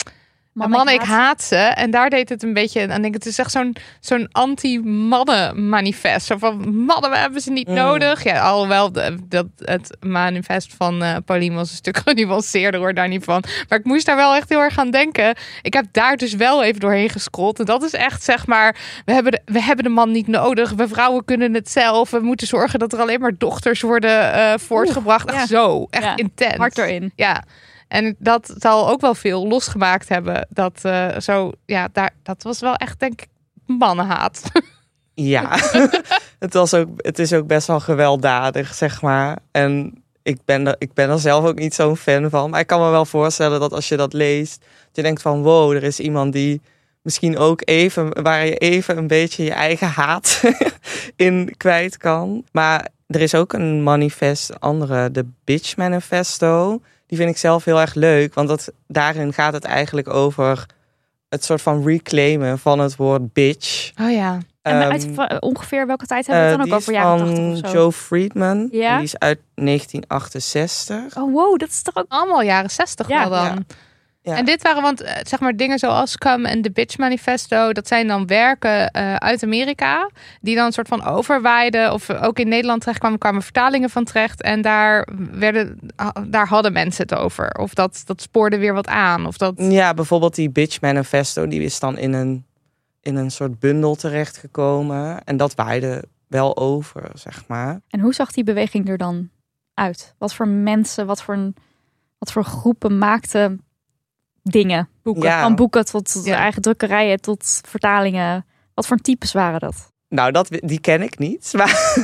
Man, man ik haat ze. En daar deed het een beetje. En ik denk, het is echt zo'n zo'n anti-mannen-manifest. Zo van mannen, we hebben ze niet Mm. nodig. Ja, alhoewel de, dat het manifest van eh Pauline was een stuk genuanceerder hoor, daar niet van. Maar ik moest daar wel echt heel erg aan denken. Ik heb daar dus wel even doorheen gescrolld. En dat is echt zeg maar. We hebben, de, we hebben de man niet nodig. We vrouwen kunnen het zelf. We moeten zorgen dat er alleen maar dochters worden eh, voortgebracht. ja. Zo. Echt Ja, intens. Hard erin. Ja. En dat zal ook wel veel losgemaakt hebben. Dat eh, zo, ja, daar, dat was wel echt, denk ik, mannenhaat. ja. het, was ook, het is ook best wel gewelddadig, zeg maar. En ik ben, er, ik ben er zelf ook niet zo'n fan van. Maar ik kan me wel voorstellen dat als je dat leest, dat je denkt van wow, er is iemand die misschien ook even, waar je even een beetje je eigen haat in kwijt kan. Maar er is ook een manifest, andere, de Bitch Manifesto. Die vind ik zelf heel erg leuk, want dat, daarin gaat het eigenlijk over het soort van reclaimen van het woord bitch. Oh ja. En Ehm, uit van- ongeveer welke tijd hebben we het eh, dan ook die over jaren van 80 of zo? Joe Friedman. Ja? En die is uit 1968. Oh wow, dat is toch ook... Allemaal jaren zestig Ja. wel dan. Ja. Ja. En dit waren, want eh, zeg maar dingen zoals Scum en The Bitch Manifesto, dat zijn dan werken eh, uit Amerika, die dan een soort van overwaaiden, of ook in Nederland terecht kwamen, kwamen vertalingen van terecht. En daar, werden, daar hadden mensen het over. Of dat, dat spoorde weer wat aan. Of dat, Ja, bijvoorbeeld die Bitch Manifesto, die is dan in een, in een soort bundel terechtgekomen. En dat waaide wel over, zeg maar. En hoe zag die beweging er dan uit? Wat voor mensen, wat voor, een- wat voor groepen maakten dingen? Boeken. Ja. Van boeken tot, Ja. eigen drukkerijen, tot vertalingen. Wat voor types waren dat? Nou, dat, die ken ik niet. Maar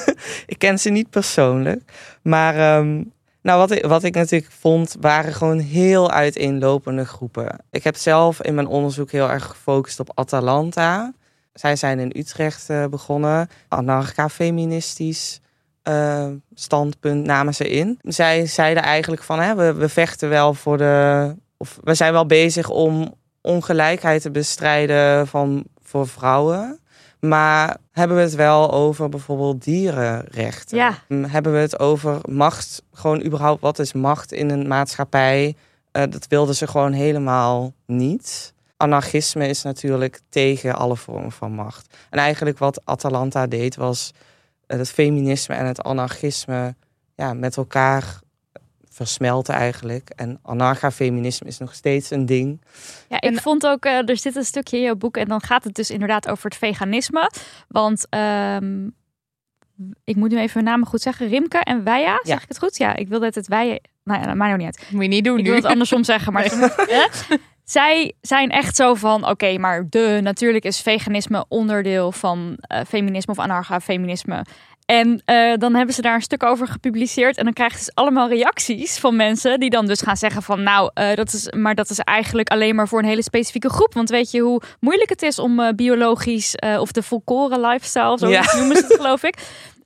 ik ken ze niet persoonlijk. Maar ehm, nou, wat, ik, wat ik natuurlijk vond, waren gewoon heel uiteenlopende groepen. Ik heb zelf in mijn onderzoek heel erg gefocust op Atalanta. Zij zijn in Utrecht eh, begonnen. Anarcha-feministisch eh, standpunt namen ze in. Zij zeiden eigenlijk van, hè, we, we vechten wel voor de... Of we zijn wel bezig om ongelijkheid te bestrijden van, voor vrouwen. Maar hebben we het wel over bijvoorbeeld dierenrechten? Ja. Mm, Hebben we het over macht? Gewoon überhaupt, wat is macht in een maatschappij? Eh, dat wilden ze gewoon helemaal niet. Anarchisme is natuurlijk tegen alle vormen van macht. En eigenlijk wat Atalanta deed was eh, het feminisme en het anarchisme ja, met elkaar versmelten eigenlijk. En anarcha-feminisme is nog steeds een ding. Ja, ik En- vond ook, eh, er zit een stukje in jouw boek en dan gaat het dus inderdaad over het veganisme. Want ehm, ik moet nu even mijn namen goed zeggen. Rimke en Weija, zeg Ja. ik het goed? Ja, ik wilde het het Weija... Nou ja, maakt ook niet uit. moet je niet doen Ik nu. wil het andersom zeggen, maar... Hè? Zij zijn echt zo van, oké, maar de, natuurlijk is veganisme onderdeel van eh, feminisme of anarcha-feminisme. En eh, dan hebben ze daar een stuk over gepubliceerd. En dan krijgen ze dus allemaal reacties van mensen die dan dus gaan zeggen van nou, eh, dat is, maar dat is eigenlijk alleen maar voor een hele specifieke groep. Want weet je hoe moeilijk het is om eh, biologisch of de volkoren lifestyle, zo Ja. noemen ze het geloof ik.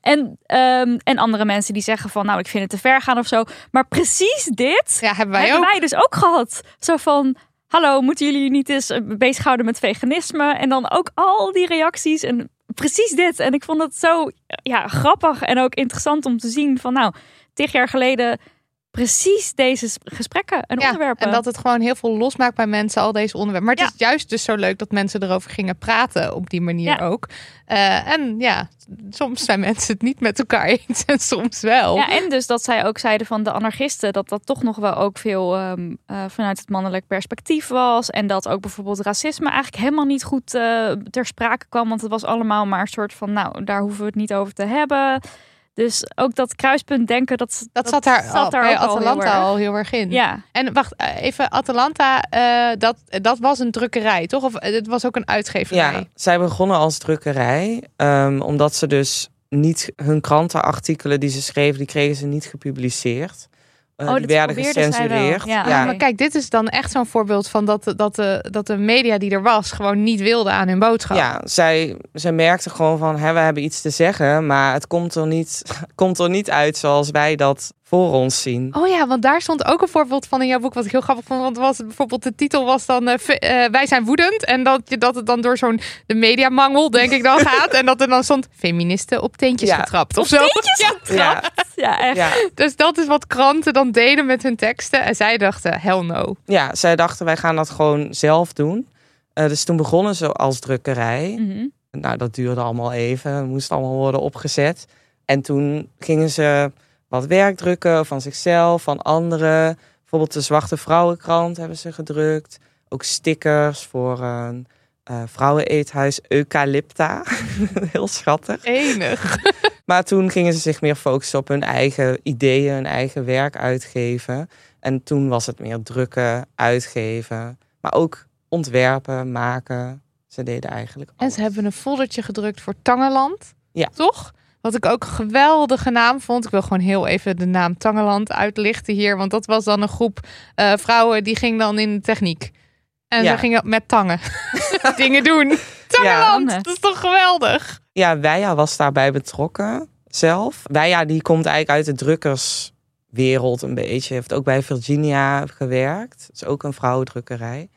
En, ehm, en andere mensen die zeggen van nou, ik vind het te ver gaan of zo. Maar precies dit Ja, hebben wij hebben ook. wij dus ook gehad. Zo van, hallo, moeten jullie niet eens bezighouden met veganisme? En dan ook al die reacties en precies dit. En ik vond het zo ja, grappig en ook interessant om te zien van, nou, tig jaar geleden precies deze gesprekken en Ja, onderwerpen. en dat het gewoon heel veel losmaakt bij mensen, al deze onderwerpen. Maar het Ja. is juist dus zo leuk dat mensen erover gingen praten op die manier Ja. ook. Eh, en ja, soms zijn mensen het niet met elkaar eens en soms wel. Ja, en dus dat zij ook zeiden van de anarchisten dat dat toch nog wel ook veel ehm, eh, vanuit het mannelijk perspectief was. En dat ook bijvoorbeeld racisme eigenlijk helemaal niet goed eh, ter sprake kwam. Want het was allemaal maar een soort van, nou, daar hoeven we het niet over te hebben. Dus ook dat kruispunt denken, dat, dat, zat daar, al, bij ook al heel Atalanta erg. al heel erg in. Ja, En wacht, eh, even Atalanta, eh, dat, dat was een drukkerij, toch? Of eh, het was ook een uitgeverij? Ja, zij begonnen als drukkerij. ehm, omdat ze dus niet hun krantenartikelen die ze schreven, die kregen ze niet gepubliceerd. Eh, Oh, die werden gecensureerd. Ja. Ja, maar kijk, dit is dan echt zo'n voorbeeld van dat, de- dat, de, dat de media die er was gewoon niet wilde aan hun boodschap. Ja, zij, zij merkte gewoon van, hè, we hebben iets te zeggen, maar het komt er, niet, komt er niet uit zoals wij dat voor ons zien. Oh ja, want daar stond ook een voorbeeld van in jouw boek wat ik heel grappig vond. Want was bijvoorbeeld de titel was dan eh, eh, wij zijn woedend en dat je dat het dan door zo'n de mediamangel denk ik dan gaat en dat er dan stond feministen op teentjes Ja. getrapt of zo. Ja. Ja, ja echt. ja, Dus dat is wat kranten dan deden met hun teksten en zij dachten hell no. ja, zij dachten wij gaan dat gewoon zelf doen. Eh, dus toen begonnen ze als drukkerij. Mhm. Nou, dat duurde allemaal even. Het moest allemaal worden opgezet. En toen gingen ze wat werk drukken van zichzelf, van anderen. Bijvoorbeeld de Zwarte Vrouwenkrant hebben ze gedrukt. Ook stickers voor een eh vrouweneethuis Eucalypta. Heel schattig. Enig. Maar toen gingen ze zich meer focussen op hun eigen ideeën, hun eigen werk uitgeven. En toen was het meer drukken, uitgeven. Maar ook ontwerpen, maken. Ze deden eigenlijk En alles. ze hebben een foldertje gedrukt voor Tangeland. Ja. Toch? Wat ik ook een geweldige naam vond. Ik wil gewoon heel even de naam Tangeland uitlichten hier. Want dat was dan een groep eh, vrouwen die ging dan in de techniek. En Ja. ze gingen met tangen dingen doen. Tangeland, Ja. dat is toch geweldig? Ja, Weija was daarbij betrokken zelf. Weija die komt eigenlijk uit de drukkerswereld een beetje. Heeft ook bij Virginia gewerkt. Dat is ook een vrouwendrukkerij.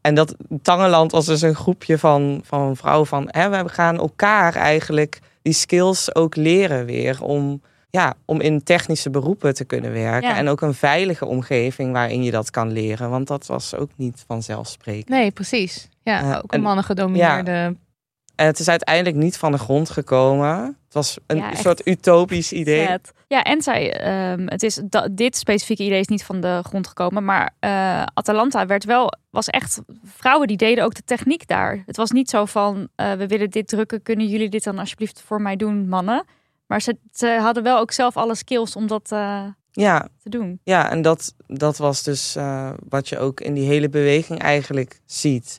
En dat Tangeland was dus een groepje van, van vrouwen van... Hè, we gaan elkaar eigenlijk die skills ook leren weer... om, ja, om in technische beroepen te kunnen werken. Ja. En ook een veilige omgeving waarin je dat kan leren. Want dat was ook niet vanzelfsprekend. Nee, precies. Ja, Ja, ook een en- mannen gedomineerde. En het is uiteindelijk niet van de grond gekomen. Het was een Ja, soort utopisch idee. Vet. Ja, en zij, ehm, het is dat dit specifieke idee is niet van de grond gekomen, maar eh, Atalanta werd wel, was echt vrouwen die deden ook de techniek daar. Het was niet zo van, eh, we willen dit drukken, kunnen jullie dit dan alsjeblieft voor mij doen, mannen? Maar ze, ze hadden wel ook zelf alle skills om dat eh, Ja, te doen. ja en dat, dat was dus wat je ook in die hele beweging eigenlijk ziet.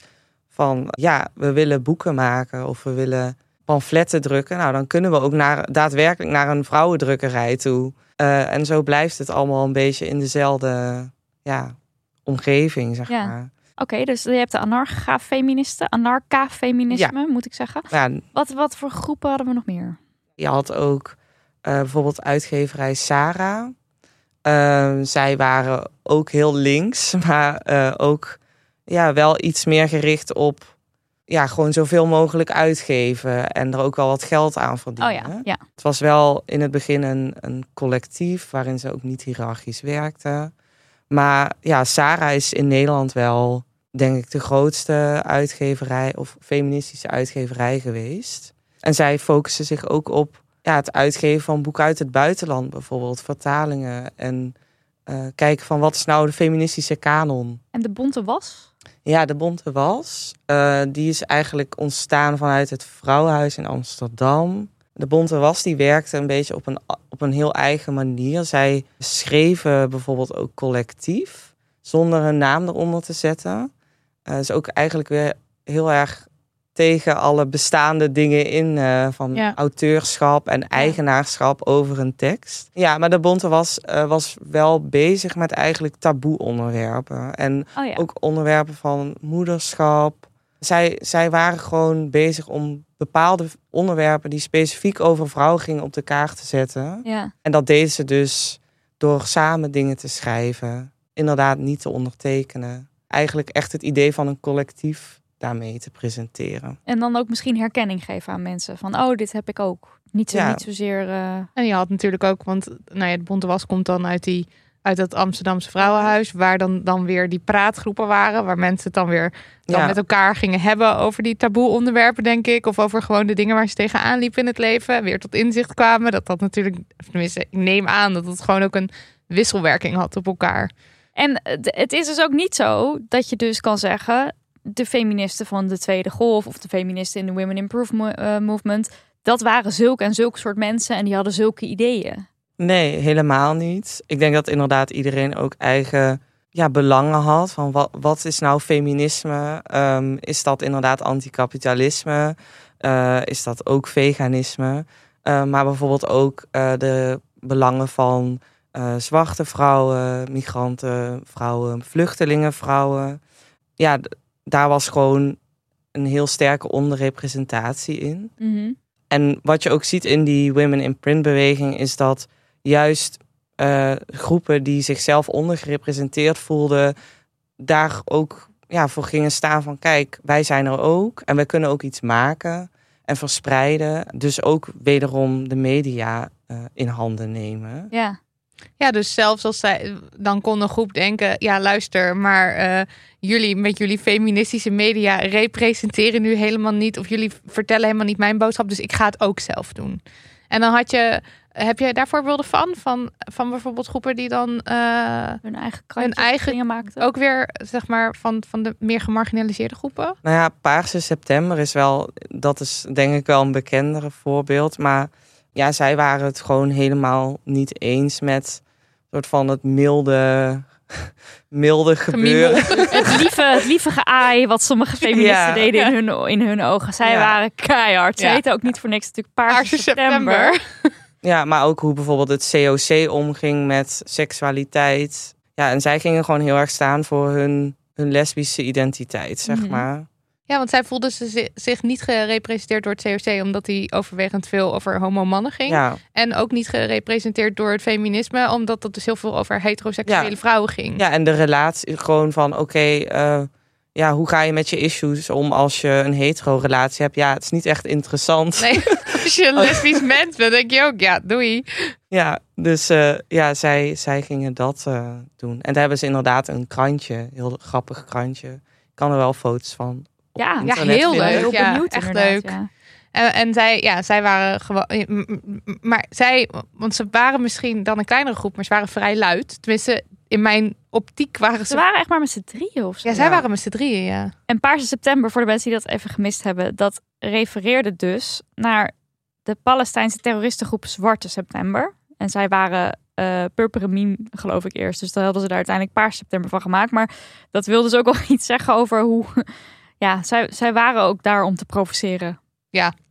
Van ja, we willen boeken maken of we willen pamfletten drukken. Nou, dan kunnen we ook naar, daadwerkelijk naar een vrouwendrukkerij toe. Eh, en zo blijft het allemaal een beetje in dezelfde ja, omgeving, zeg Ja. maar. Oké, dus je hebt de anarcha-feministen, anarcha-feminisme moet ik zeggen. Ja, Wat, wat voor groepen hadden we nog meer? Je had ook eh, bijvoorbeeld uitgeverij Sarah. Ehm, zij waren ook heel links, maar eh, ook ja, wel iets meer gericht op ja, gewoon zoveel mogelijk uitgeven en er ook wel wat geld aan Oh verdienen. ja, ja. Het was wel in het begin een, een collectief waarin ze ook niet hiërarchisch werkten. Maar ja, Sarah is in Nederland wel, denk ik, de grootste uitgeverij of feministische uitgeverij geweest. En zij focussen zich ook op ja, het uitgeven van boeken uit het buitenland, bijvoorbeeld vertalingen. En eh, kijken van wat is nou de feministische kanon. En de bonte was? Ja, de Bonte Wals. eh, die is eigenlijk ontstaan vanuit het Vrouwenhuis in Amsterdam. De Bonte Was die werkte een beetje op een, op een heel eigen manier. Zij schreven bijvoorbeeld ook collectief, zonder een naam eronder te zetten. Eh is ook eigenlijk weer heel erg tegen alle bestaande dingen in eh, van Ja. auteurschap en eigenaarschap over een tekst. Ja, maar de Bonte was, eh, was wel bezig met eigenlijk taboe onderwerpen. En Oh ja. ook onderwerpen van moederschap. Zij, zij waren gewoon bezig om bepaalde onderwerpen die specifiek over vrouwen gingen op de kaart te zetten. ja. En dat deden ze dus door samen dingen te schrijven. Inderdaad niet te ondertekenen. Eigenlijk echt het idee van een collectief daarmee te presenteren. En dan ook misschien herkenning geven aan mensen. Van, oh, dit heb ik ook. Niet, zo, Ja. niet zozeer... eh, En je had natuurlijk ook, want nou ja, de Bonte Was komt dan uit, die, uit dat Amsterdamse vrouwenhuis, waar dan, dan weer die praatgroepen waren, waar mensen het dan weer dan Ja. met elkaar gingen hebben over die taboe onderwerpen, denk ik. Of over gewoon de dingen waar ze tegenaan liepen in het leven. Weer tot inzicht kwamen. Dat dat natuurlijk, of tenminste, ik neem aan dat het gewoon ook een wisselwerking had op elkaar. En het het is dus ook niet zo dat je dus kan zeggen... de feministen van de Tweede Golf... of de feministen in de Women Improve mo- eh, Movement... dat waren zulke en zulke soort mensen... en die hadden zulke ideeën. Nee, helemaal niet. Ik denk dat inderdaad iedereen ook eigen ja, belangen had. Van wat, wat is nou feminisme? Ehm, is dat inderdaad anticapitalisme? Eh is dat ook veganisme? Eh, maar bijvoorbeeld ook de belangen van zwarte vrouwen, migranten, vrouwen, vluchtelingen, vrouwen. Ja, daar was gewoon een heel sterke onderrepresentatie in. Mhm. En wat je ook ziet in die Women in Print beweging is dat juist eh, groepen die zichzelf ondergerepresenteerd voelden, daar ook ja, voor gingen staan van kijk, wij zijn er ook en wij kunnen ook iets maken en verspreiden. Dus ook wederom de media eh, in handen nemen. Ja. Ja, dus zelfs als zij, dan kon een groep denken, ja luister, maar eh, jullie met jullie feministische media representeren nu helemaal niet, of jullie vertellen helemaal niet mijn boodschap, dus ik ga het ook zelf doen. En dan had je, heb je daar voorbeelden van, van, van bijvoorbeeld groepen die dan eh, Hun eigen krantjes eigen- dingen maakten. ook weer, zeg maar, van, van de meer gemarginaliseerde groepen? Nou ja, Paarse September is wel, dat is denk ik wel een bekendere voorbeeld. Maar ja, zij waren het gewoon helemaal niet eens met soort van het milde, milde gebeuren. Het lieve, het lieve geaai wat sommige feministen Ja. deden in hun, in hun ogen. Zij Ja. waren keihard. Ze Ja. heten ook niet voor niks natuurlijk Paarse, september. september. Ja, maar ook hoe bijvoorbeeld het COC omging met seksualiteit. Ja, en zij gingen gewoon heel erg staan voor hun, hun lesbische identiteit, zeg Mhm. maar. Ja, want zij voelden ze zi- zich niet gerepresenteerd door het COC, omdat die overwegend veel over homo-mannen ging. Ja, En ook niet gerepresenteerd door het feminisme, omdat het dus heel veel over heteroseksuele Ja. vrouwen ging. ja en de relatie gewoon van oké, eh, ja, hoe ga je met je issues om als je een hetero-relatie hebt? Ja, het is niet echt interessant. Nee, als je een lesbisch mens bent, denk je ook, ja, doei. Ja, dus eh, ja, zij, zij gingen dat eh, doen. En daar hebben ze inderdaad een krantje, heel grappig krantje. Ik kan er wel foto's van. Ja, heel leuk. Heel ja, benieuwd echt leuk. ja. En, en zij, ja, zij waren gewoon. Maar zij, want ze waren misschien dan een kleinere groep, maar ze waren vrij luid. Tenminste, in mijn optiek waren ze. Ze waren echt maar met z'n drieën of zo. ja, zij Ja. waren met z'n drieën, ja. En Paarse September, voor de mensen die dat even gemist hebben, dat refereerde dus naar de Palestijnse terroristengroep Zwarte September. En zij waren eh Purperen Mien, geloof ik eerst. Dus daar hadden ze daar uiteindelijk Paarse September van gemaakt. Maar dat wil dus ook al iets zeggen over hoe... Ja, zij, zij waren ook daar om te provoceren.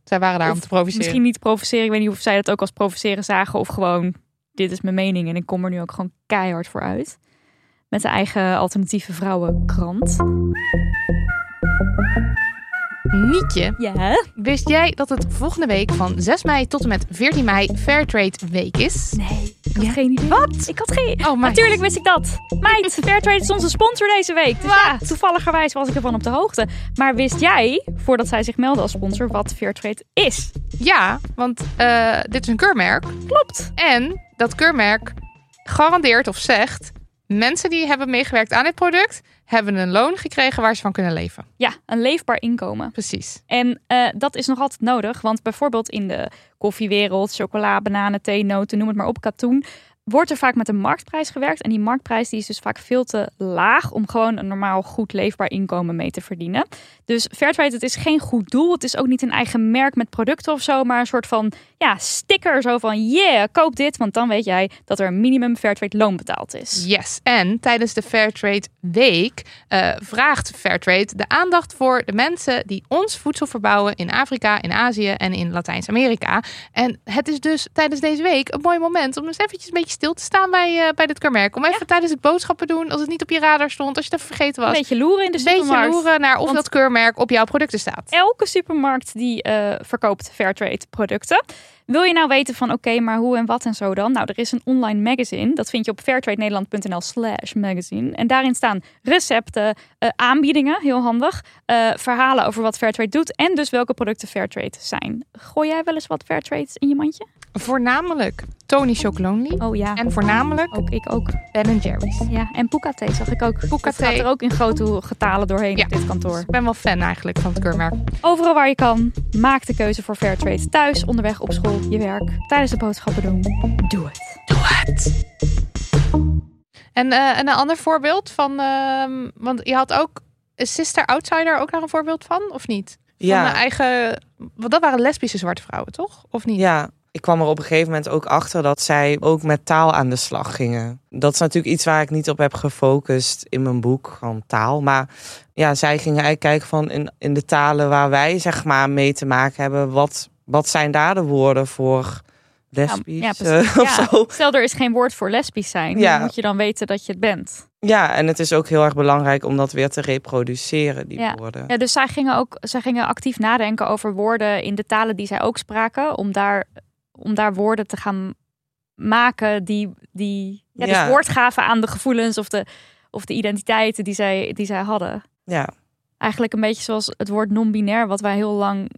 Zij waren daar Of om te provoceren. Misschien niet provoceren. Ik weet niet of zij dat ook als provoceren zagen. Of gewoon, dit is mijn mening. En ik kom er nu ook gewoon keihard voor uit. Met de eigen alternatieve vrouwenkrant. Nietje, Ja? wist jij dat het volgende week van 6 mei tot en met 14 mei Fairtrade Week is? Nee, ik had geen idee. Wat? Ik had geen... Oh, Natuurlijk wist ik dat. Meid, Fairtrade is onze sponsor deze week. Dus ja, toevalligerwijs was ik ervan op de hoogte. Maar wist jij, voordat zij zich meldde als sponsor, wat Fairtrade is? Ja, want eh, dit is een keurmerk. Klopt. En dat keurmerk garandeert of zegt... mensen die hebben meegewerkt aan dit product... hebben een loon gekregen waar ze van kunnen leven. Ja, een leefbaar inkomen. Precies. En eh, dat is nog altijd nodig, want bijvoorbeeld in de koffiewereld, chocola, bananen, thee, noten, noem het maar op, katoen, wordt er vaak met een marktprijs gewerkt. En die marktprijs die is dus vaak veel te laag om gewoon een normaal goed leefbaar inkomen mee te verdienen. Dus Fairtrade, het is geen goed doel. Het is ook niet een eigen merk met producten of zo, maar een soort van ja, sticker zo van yeah, koop dit, want dan weet jij dat er een minimum Fairtrade loon betaald is. Yes, en tijdens de Fairtrade Week uh, vraagt Fairtrade de aandacht voor de mensen die ons voedsel verbouwen in Afrika, in Azië en in Latijns-Amerika. En het is dus tijdens deze week een mooi moment om eens eventjes een beetje stil te staan bij, uh, bij dit keurmerk. Om even ja. tijdens het boodschappen doen, als het niet op je radar stond, als je het vergeten was. Een beetje loeren in de supermarkt. Een beetje loeren naar of Want dat keurmerk op jouw producten staat. Elke supermarkt die uh, verkoopt Fairtrade producten. Wil je nou weten van oké, maar hoe en wat en zo dan? Nou, er is een online magazine. Dat vind je op fairtradenederland.nl slash magazine. En daarin staan recepten, uh, aanbiedingen, heel handig. Uh, verhalen over wat Fairtrade doet en dus welke producten Fairtrade zijn. Gooi jij wel eens wat Fairtrade in je mandje? Voornamelijk Tony Chocolonely. Oh ja. En voornamelijk ook ik ook. Ben Jerry's. Ja, en Puka thee zag ik ook. Puka thee. gaat er ook in grote getalen doorheen ja. op dit kantoor. Ik ben wel fan eigenlijk van het keurmerk. Overal waar je kan, maak de keuze voor Fairtrade. Thuis, onderweg, op school, je werk, tijdens de boodschappen doen. Doe het. Doe het. En, uh, en een ander voorbeeld van, uh, want je had ook Sister Outsider ook daar een voorbeeld van, of niet? Van Ja. eigen, want dat waren lesbische zwarte vrouwen, toch? Of niet? Ja, ik kwam er op een gegeven moment ook achter dat zij ook met taal aan de slag gingen. Dat is natuurlijk iets waar ik niet op heb gefocust in mijn boek, gewoon taal. Maar ja, zij gingen eigenlijk kijken van in, in de talen waar wij zeg maar mee te maken hebben, wat, wat zijn daar de woorden voor lesbisch Ja, eh, of zo. Stel, er is geen woord voor lesbisch zijn. Dan moet je dan weten dat je het bent. Ja, en het is ook heel erg belangrijk om dat weer te reproduceren, die Ja. woorden. Ja, dus zij gingen ook zij gingen actief nadenken over woorden in de talen die zij ook spraken. Om daar, om daar woorden te gaan maken die, die ja, dus Ja. woord gaven aan de gevoelens of de, of de identiteiten die zij, die zij hadden. Ja, Eigenlijk een beetje zoals het woord non-binair, wat wij heel lang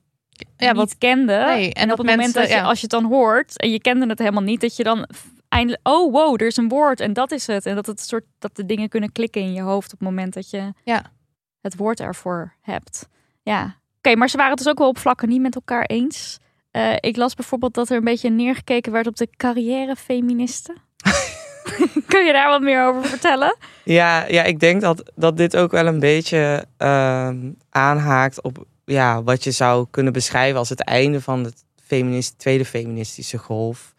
Ja, niet wat- kenden. Nee, en, op het moment dat je, ja. als je het dan hoort en je kende het helemaal niet, dat je dan eindelijk, oh wow, er is een woord en dat is het. En dat het soort dat de dingen kunnen klikken in je hoofd op het moment dat je Ja. het woord ervoor hebt. Ja, oké, maar ze waren het dus ook wel op vlakken niet met elkaar eens. Eh, ik las bijvoorbeeld dat er een beetje neergekeken werd op de carrière-feministen. Kun je daar wat meer over vertellen? ja, ja ik denk dat, dat dit ook wel een beetje ehm, aanhaakt op ja, wat je zou kunnen beschrijven als het einde van de feminist, tweede feministische golf.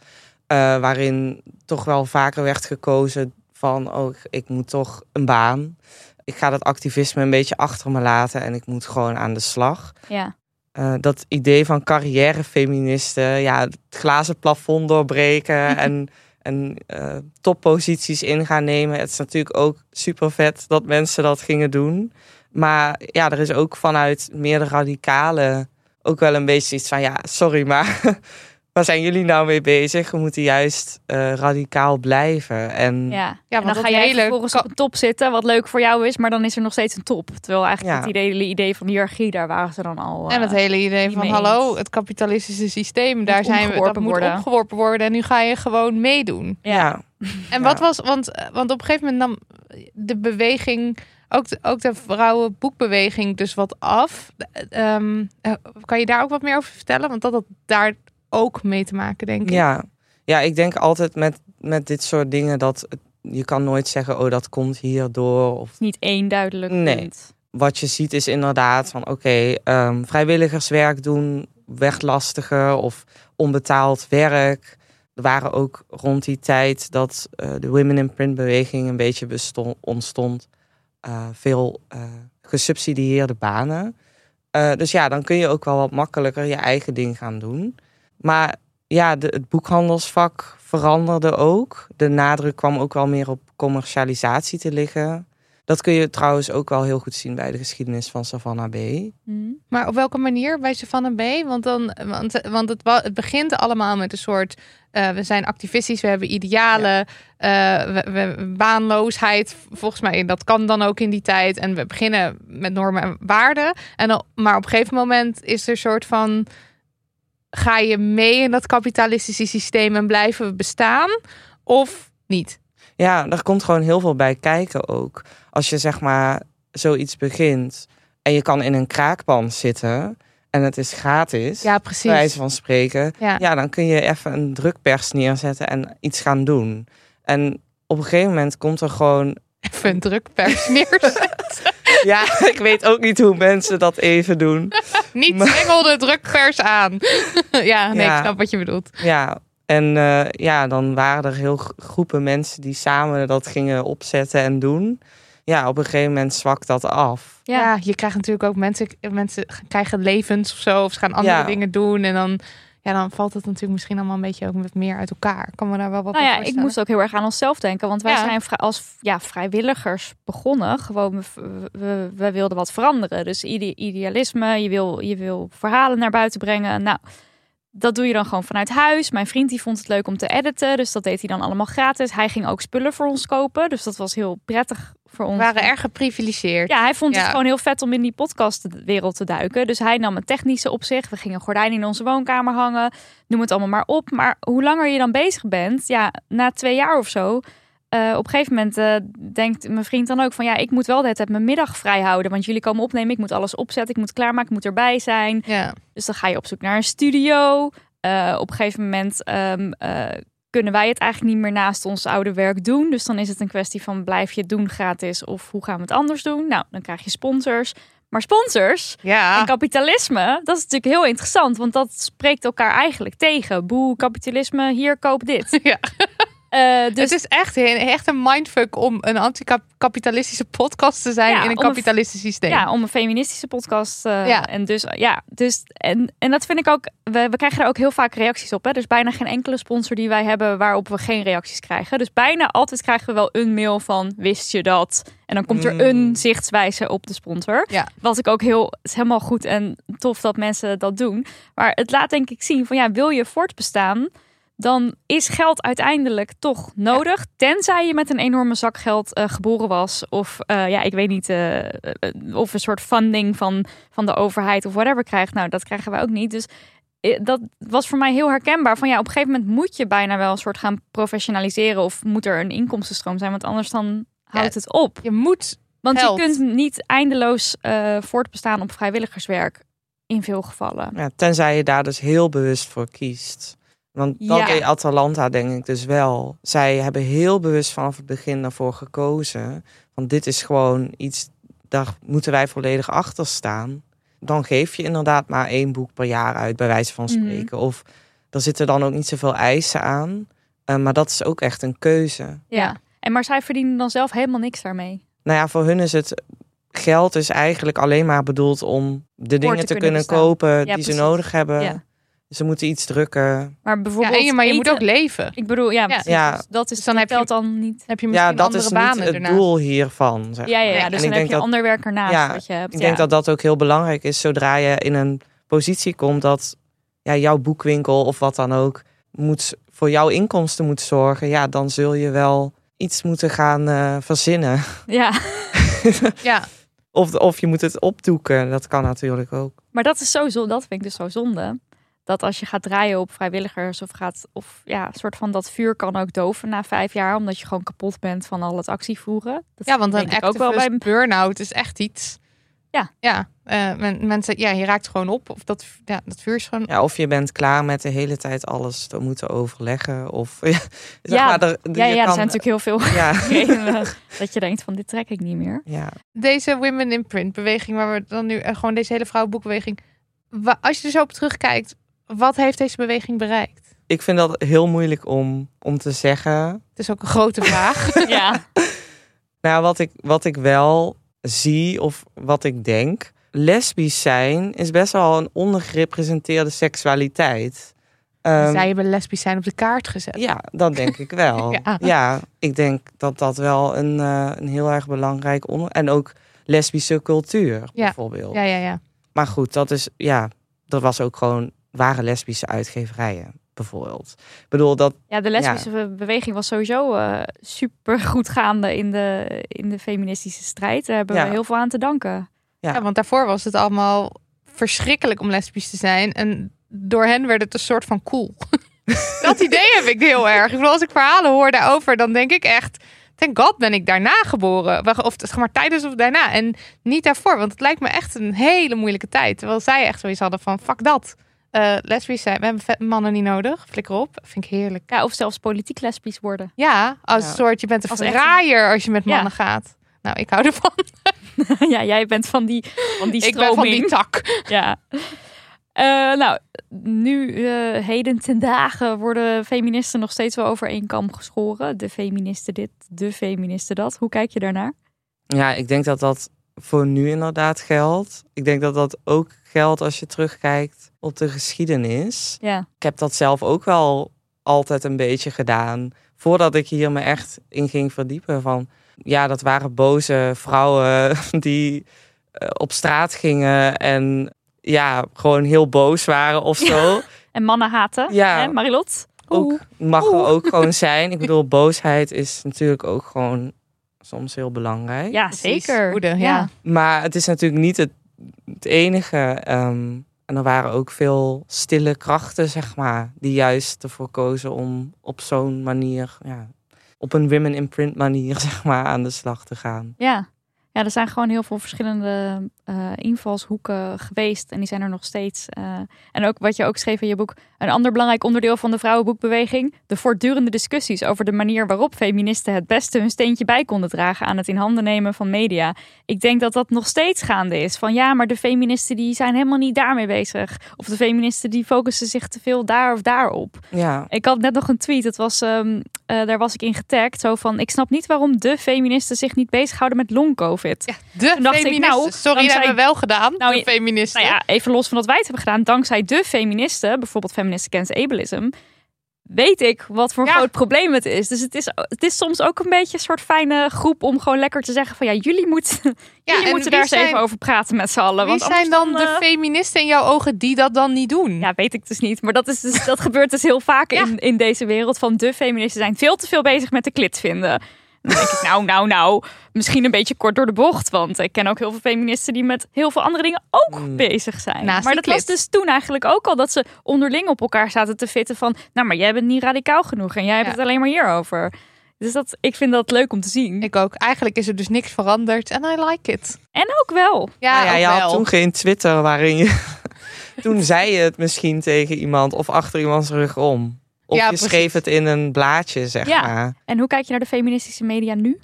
Eh, waarin toch wel vaker werd gekozen van, oh, ik, moet toch een baan. Ik ga dat activisme een beetje achter me laten en ik moet gewoon aan de slag. Ja, Eh, dat idee van carrièrefeministen, ja, het glazen plafond doorbreken en, en eh, topposities in gaan nemen. Het is natuurlijk ook super vet dat mensen dat gingen doen. Maar ja, er is ook vanuit meer de radicale ook wel een beetje iets van, ja, sorry, maar waar zijn jullie nou mee bezig? We moeten juist eh, radicaal blijven. En ja. Ja, en dan dat ga jij hele vervolgens ka- op een top zitten, wat leuk voor jou is, maar dan is er nog steeds een top. Terwijl eigenlijk Ja. het idee, idee van hiërarchie, daar waren ze dan al. En het eh, hele idee van hallo, het kapitalistische systeem, daar zijn we, dat moet worden. opgeworpen worden en nu ga je gewoon meedoen. ja, En Ja. wat was, want, eh, want op een gegeven moment nam de beweging, ook de, ook de vrouwenboekbeweging dus wat af. Eh, ehm, eh, kan je daar ook wat meer over vertellen? Want dat had daar ook mee te maken, denk ik. Ja, ja ik denk altijd met, met dit soort dingen dat je kan nooit zeggen, oh dat komt hierdoor. Of niet één duidelijk Nee. punt. wat je ziet is inderdaad van oké, ehm, vrijwilligerswerk doen werd lastiger of onbetaald werk. Er waren ook rond die tijd dat eh, de Women in Print beweging een beetje bestond, ontstond. Eh, veel eh, gesubsidieerde banen. Eh, dus ja, dan kun je ook wel wat makkelijker je eigen ding gaan doen. Maar ja, de, het boekhandelsvak veranderde ook. De nadruk kwam ook wel meer op commercialisatie te liggen. Dat kun je trouwens ook wel heel goed zien bij de geschiedenis van Savannah B. Hm. Maar op welke manier bij Savannah B? Want, dan, want, want het, het begint allemaal met een soort... eh, we zijn activistisch, we hebben idealen, eh, we, we- baanloosheid. Volgens mij, dat kan dan ook in die tijd. En we beginnen met normen en waarden. En dan, maar op een gegeven moment is er een soort van... Ga je mee in dat kapitalistische systeem en blijven we bestaan? Of niet? Ja, daar komt gewoon heel veel bij kijken ook. Als je zeg maar zoiets begint en je kan in een kraakpand zitten en het is gratis, Ja, bij precies. wijze van spreken, Ja. ja, dan kun je even een drukpers neerzetten en iets gaan doen. En op een gegeven moment komt er gewoon. Even een drukpers neerzetten. Ja, ik weet ook niet hoe mensen dat even doen. Niet Maar- de drukpers aan. ja, nee, Ja. ik snap wat je bedoelt. Ja, en eh, ja, dan waren er heel gro- groepen mensen die samen dat gingen opzetten en doen. Ja, op een gegeven moment zwakt dat af. Ja. je krijgt natuurlijk ook mensen, mensen krijgen levens of zo, of ze gaan andere Ja. dingen doen. En dan, ja, dan valt het natuurlijk misschien allemaal een beetje ook wat meer uit elkaar. Kan me daar wel wat Nou ja, ik moest ook heel erg aan onszelf denken. Want wij Ja. zijn als ja, vrijwilligers begonnen. Gewoon, we, we, we wilden wat veranderen. Dus ide- idealisme, je wil, je wil verhalen naar buiten brengen. Nou, dat doe je dan gewoon vanuit huis. Mijn vriend die vond het leuk om te editen. Dus dat deed hij dan allemaal gratis. Hij ging ook spullen voor ons kopen. Dus dat was heel prettig voor We ons. waren erg geprivilegeerd. Ja, hij vond Ja. het gewoon heel vet om in die podcastwereld te duiken. Dus hij nam het technische op zich. We gingen gordijnen in onze woonkamer hangen. Noem het allemaal maar op. Maar hoe langer je dan bezig bent, ja, na twee jaar of zo. Eh, op een gegeven moment eh, denkt mijn vriend dan ook van ja, ik moet wel tijd mijn middag vrij houden. Want jullie komen opnemen, ik moet alles opzetten, ik moet klaarmaken, ik moet erbij zijn. Ja. Dus dan ga je op zoek naar een studio. Eh, op een gegeven moment ehm, eh, kunnen wij het eigenlijk niet meer naast ons oude werk doen. Dus dan is het een kwestie van blijf je het doen gratis of hoe gaan we het anders doen? Nou, dan krijg je sponsors. Maar sponsors Ja. en kapitalisme, dat is natuurlijk heel interessant, want dat spreekt elkaar eigenlijk tegen. Boe, kapitalisme, hier koop dit. Ja. Eh, dus het is echt, een- echt een mindfuck om een anticapitalistische podcast te zijn Ja, in een kapitalistisch systeem. Ja, om een feministische podcast. eh, Ja. En dus ja, dus en, en dat vind ik ook. We, we krijgen er ook heel vaak reacties op. Hè? Dus bijna geen enkele sponsor die wij hebben waarop we geen reacties krijgen. Dus bijna altijd krijgen we wel een mail van wist je dat? En dan komt er Mm. een zichtswijze op de sponsor. Ja. Wat ik ook heel, het is helemaal goed en tof dat mensen dat doen. Maar het laat denk ik zien van ja, wil je voortbestaan? Dan is geld uiteindelijk toch nodig. Tenzij je met een enorme zak geld eh, geboren was. Of eh, ja, ik weet niet. eh, of een soort funding van, van de overheid of whatever krijgt. Nou, dat krijgen wij ook niet. Dus dat was voor mij heel herkenbaar. Van ja, op een gegeven moment moet je bijna wel een soort gaan professionaliseren. Of moet er een inkomstenstroom zijn. Want anders dan houdt het op. Je moet. Want geld. je kunt niet eindeloos eh, voortbestaan op vrijwilligerswerk. In veel gevallen. Ja, tenzij je daar dus heel bewust voor kiest. Want dat Ja. deed Atalanta denk ik dus wel. Zij hebben heel bewust vanaf het begin ervoor gekozen. Want dit is gewoon iets, daar moeten wij volledig achter staan. Dan geef je inderdaad maar één boek per jaar uit, bij wijze van Mhm. spreken. Of er zitten dan ook niet zoveel eisen aan. Eh, maar dat is ook echt een keuze. Ja. En maar zij verdienen dan zelf helemaal niks daarmee. Nou ja, voor hun is het geld is eigenlijk alleen maar bedoeld om de dingen te, kunnen kopen Ja, die precies. ze nodig hebben. Ja. Ze moeten iets drukken. Maar bijvoorbeeld. je, maar je moet ook leven. Ik bedoel, ja, Ja. precies. Ja. Dus dat is Dus dan heb je- dan niet. Heb je misschien Ja, dat andere is banen niet het doel hiervan. Zeg. Ja, ja, ja. maar. Dus En dan ik heb je dat, ander werk ernaast Ja, wat je hebt. ik ja. denk dat dat ook heel belangrijk is. Zodra je in een positie komt dat ja, jouw boekwinkel of wat dan ook moet, voor jouw inkomsten moet zorgen, ja, dan zul je wel iets moeten gaan eh, verzinnen. Ja, Ja, Of, of je moet het opdoeken. Dat kan natuurlijk ook. maar dat is zo zonde. Dat vind ik dus zo zonde. Dat als je gaat draaien op vrijwilligers of gaat, of ja, een soort van dat vuur kan ook doven na vijf jaar, omdat je gewoon kapot bent van al het actievoeren. Dat ja want een ook wel bij burn-out is echt iets. Ja. Ja, eh, men- mensen, ja, je raakt gewoon op. Of dat, ja, dat vuur is gewoon... Ja, of je bent klaar met de hele tijd alles te moeten overleggen. Of ja, zeg Ja, maar, er, Ja, ja, er zijn natuurlijk heel veel Ja, redenen dat je denkt van dit trek ik niet meer. ja. Deze Women in Print beweging, waar we dan nu eh, gewoon deze hele vrouwenboekbeweging. Als je er zo op terugkijkt, wat heeft deze beweging bereikt? Ik vind dat heel moeilijk om, om te zeggen. Het is ook een grote vraag. Ja, Nou, wat ik, wat ik wel zie of wat ik denk. Lesbisch zijn is best wel een ondergerepresenteerde seksualiteit. Ehm, Zij hebben lesbisch zijn op de kaart gezet. Ja, dat denk ik wel. Ja. ja. ik denk dat dat wel een, eh, een heel erg belangrijk onder... En ook lesbische cultuur, Ja. bijvoorbeeld. ja, ja. ja. Maar goed, dat is... Ja, dat was ook gewoon... Waren lesbische uitgeverijen, bijvoorbeeld. Ik bedoel, dat... ja de lesbische be- beweging was sowieso eh, super goed gaande in de, in de feministische strijd. Daar hebben Ja. we heel veel aan te danken. Ja. Ja, want daarvoor was het allemaal verschrikkelijk om lesbisch te zijn. En door hen werd het een soort van cool. dat idee heb ik heel erg. Ik bedoel, als ik verhalen hoor daarover, dan denk ik echt... thank god ben ik daarna geboren. Of zeg maar tijdens of daarna. En niet daarvoor. Want het lijkt me echt een hele moeilijke tijd. Terwijl zij echt zoiets hadden van, fuck dat. Uh, lesbisch zijn. We hebben mannen niet nodig. Flikker op. Vind ik heerlijk. Ja, of zelfs politiek lesbisch worden. Ja, als een soort, je bent een als verraaier als je met mannen gaat. Nou, ik hou ervan. ja, jij bent van die, van die stroming. Ik ben van die tak. Ja. Uh, nou, nu uh, heden ten dagen worden feministen nog steeds wel over één kam geschoren. De feministen dit, de feministen dat. Hoe kijk je daarnaar? Ja, ik denk dat dat voor nu inderdaad geldt. Ik denk dat dat ook geldt als je terugkijkt op de geschiedenis. Ja. Ik heb dat zelf ook wel altijd een beetje gedaan. Voordat ik hier me echt in ging verdiepen. Van ja, dat waren boze vrouwen die eh, op straat gingen en ja, gewoon heel boos waren of zo. En mannen haten. Ja. Hè, Marilot? Ook, mag er ook gewoon zijn. Ik bedoel, boosheid is natuurlijk ook gewoon soms heel belangrijk. Ja, zeker. Woede, ja. Maar het is natuurlijk niet het, het enige. Ehm, en er waren ook veel stille krachten, zeg maar, die juist ervoor kozen om op zo'n manier, ja, op een women in print manier, zeg maar, aan de slag te gaan. Ja, ja, er zijn gewoon heel veel verschillende uh, invalshoeken geweest. En die zijn er nog steeds. Uh, en ook wat je ook schreef in je boek. Een ander belangrijk onderdeel van de vrouwenboekbeweging. De voortdurende discussies over de manier waarop feministen het beste hun steentje bij konden dragen aan het in handen nemen van media. Ik denk dat dat nog steeds gaande is. Van ja, maar de feministen die zijn helemaal niet daarmee bezig. Of de feministen die focussen zich te veel daar of daarop. Ja. Ik had net nog een tweet. Het was, um, uh, daar was ik in getagd. Zo van, ik snap niet waarom de feministen zich niet bezighouden met long COVID. Ja, de feministen. Nou, Sorry, dat hebben we wel gedaan. Nou, de feministen. Nou ja, even los van wat wij het hebben gedaan. Dankzij de feministen, bijvoorbeeld Feminist Against Ableism, weet ik wat voor groot probleem het is. Dus het is, het is soms ook een beetje een soort fijne groep om gewoon lekker te zeggen van ja, jullie, moeten ja, jullie moeten daar eens even over praten met z'n allen. Wie zijn dan, de eh, feministen in jouw ogen die dat dan niet doen? Ja, weet ik dus niet. Maar dat, is dus, dat gebeurt dus heel vaak in, in deze wereld van de feministen zijn veel te veel bezig met de klit vinden. Dan denk ik, nou, nou, nou, misschien een beetje kort door de bocht. Want ik ken ook heel veel feministen die met heel veel andere dingen ook mm. bezig zijn. maar dat was dus toen eigenlijk ook al dat ze onderling op elkaar zaten te fitten van... Nou, maar jij bent niet radicaal genoeg en jij hebt het alleen maar hierover. Dus dat, ik vind dat leuk om te zien. Ik ook. Eigenlijk is er dus niks veranderd en I like it. En ook wel. Ja, nou ja je had toen geen Twitter waarin je... toen zei je het misschien tegen iemand of achter iemands rug om. Of ja, je schreef het in een blaadje, zeg ja. maar. En hoe kijk je naar de feministische media nu?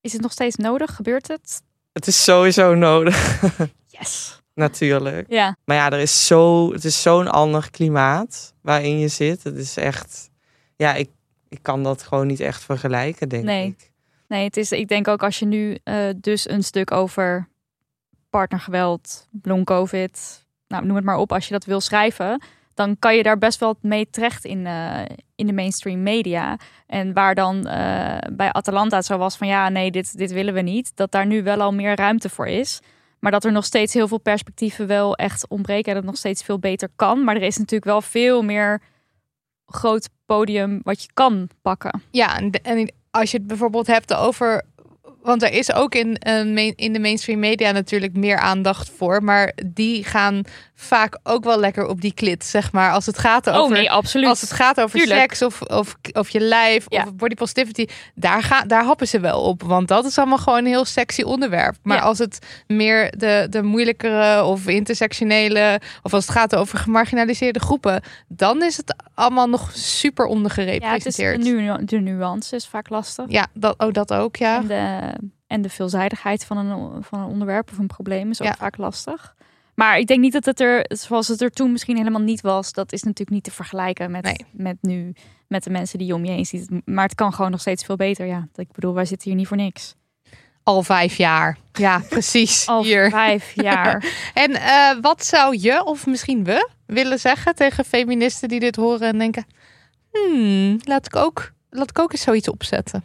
Is het nog steeds nodig? Gebeurt het? Het is sowieso nodig. Yes. Natuurlijk. Ja. Maar ja, er is zo, het is zo'n ander klimaat waarin je zit. Het is echt, ja, ik, ik kan dat gewoon niet echt vergelijken, denk nee. ik. Nee, het is, ik denk ook als je nu uh, dus een stuk over partnergeweld, long covid, nou noem het maar op, als je dat wil schrijven, dan kan je daar best wel mee terecht in, uh, in de mainstream media. En waar dan uh, bij Atalanta zo was van ja, nee, dit, dit willen we niet. Dat daar nu wel al meer ruimte voor is. Maar dat er nog steeds heel veel perspectieven wel echt ontbreken. En dat het nog steeds veel beter kan. Maar er is natuurlijk wel veel meer groot podium wat je kan pakken. Ja, en als je het bijvoorbeeld hebt over want er is ook in, uh, in de mainstream media natuurlijk meer aandacht voor. Maar die gaan vaak ook wel lekker op die klit, zeg maar. Als het gaat oh, over, oh, nee, absoluut. Als het gaat over seks of, of, of je lijf of body positivity. Daar, gaan daar happen ze wel op. Want dat is allemaal gewoon een heel sexy onderwerp. Maar als het meer de, de moeilijkere of intersectionele... of als het gaat over gemarginaliseerde groepen... dan is het allemaal nog super ondergerepresenteerd. Ja, het is de, nu, de nuance is vaak lastig. Ja, dat, oh, dat ook, ja. En de, en de veelzijdigheid van een, van een onderwerp of een probleem is ook vaak lastig. Maar ik denk niet dat het er, zoals het er toen misschien helemaal niet was, dat is natuurlijk niet te vergelijken met, met nu, met de mensen die je om je heen ziet. Maar het kan gewoon nog steeds veel beter. Ja, ik bedoel, wij zitten hier niet voor niks. Al vijf jaar. Ja, precies. Al hier. vijf jaar. en uh, wat zou je, of misschien we, willen zeggen tegen feministen die dit horen en denken: hmm, laat ik ook, laat ik ook eens zoiets opzetten?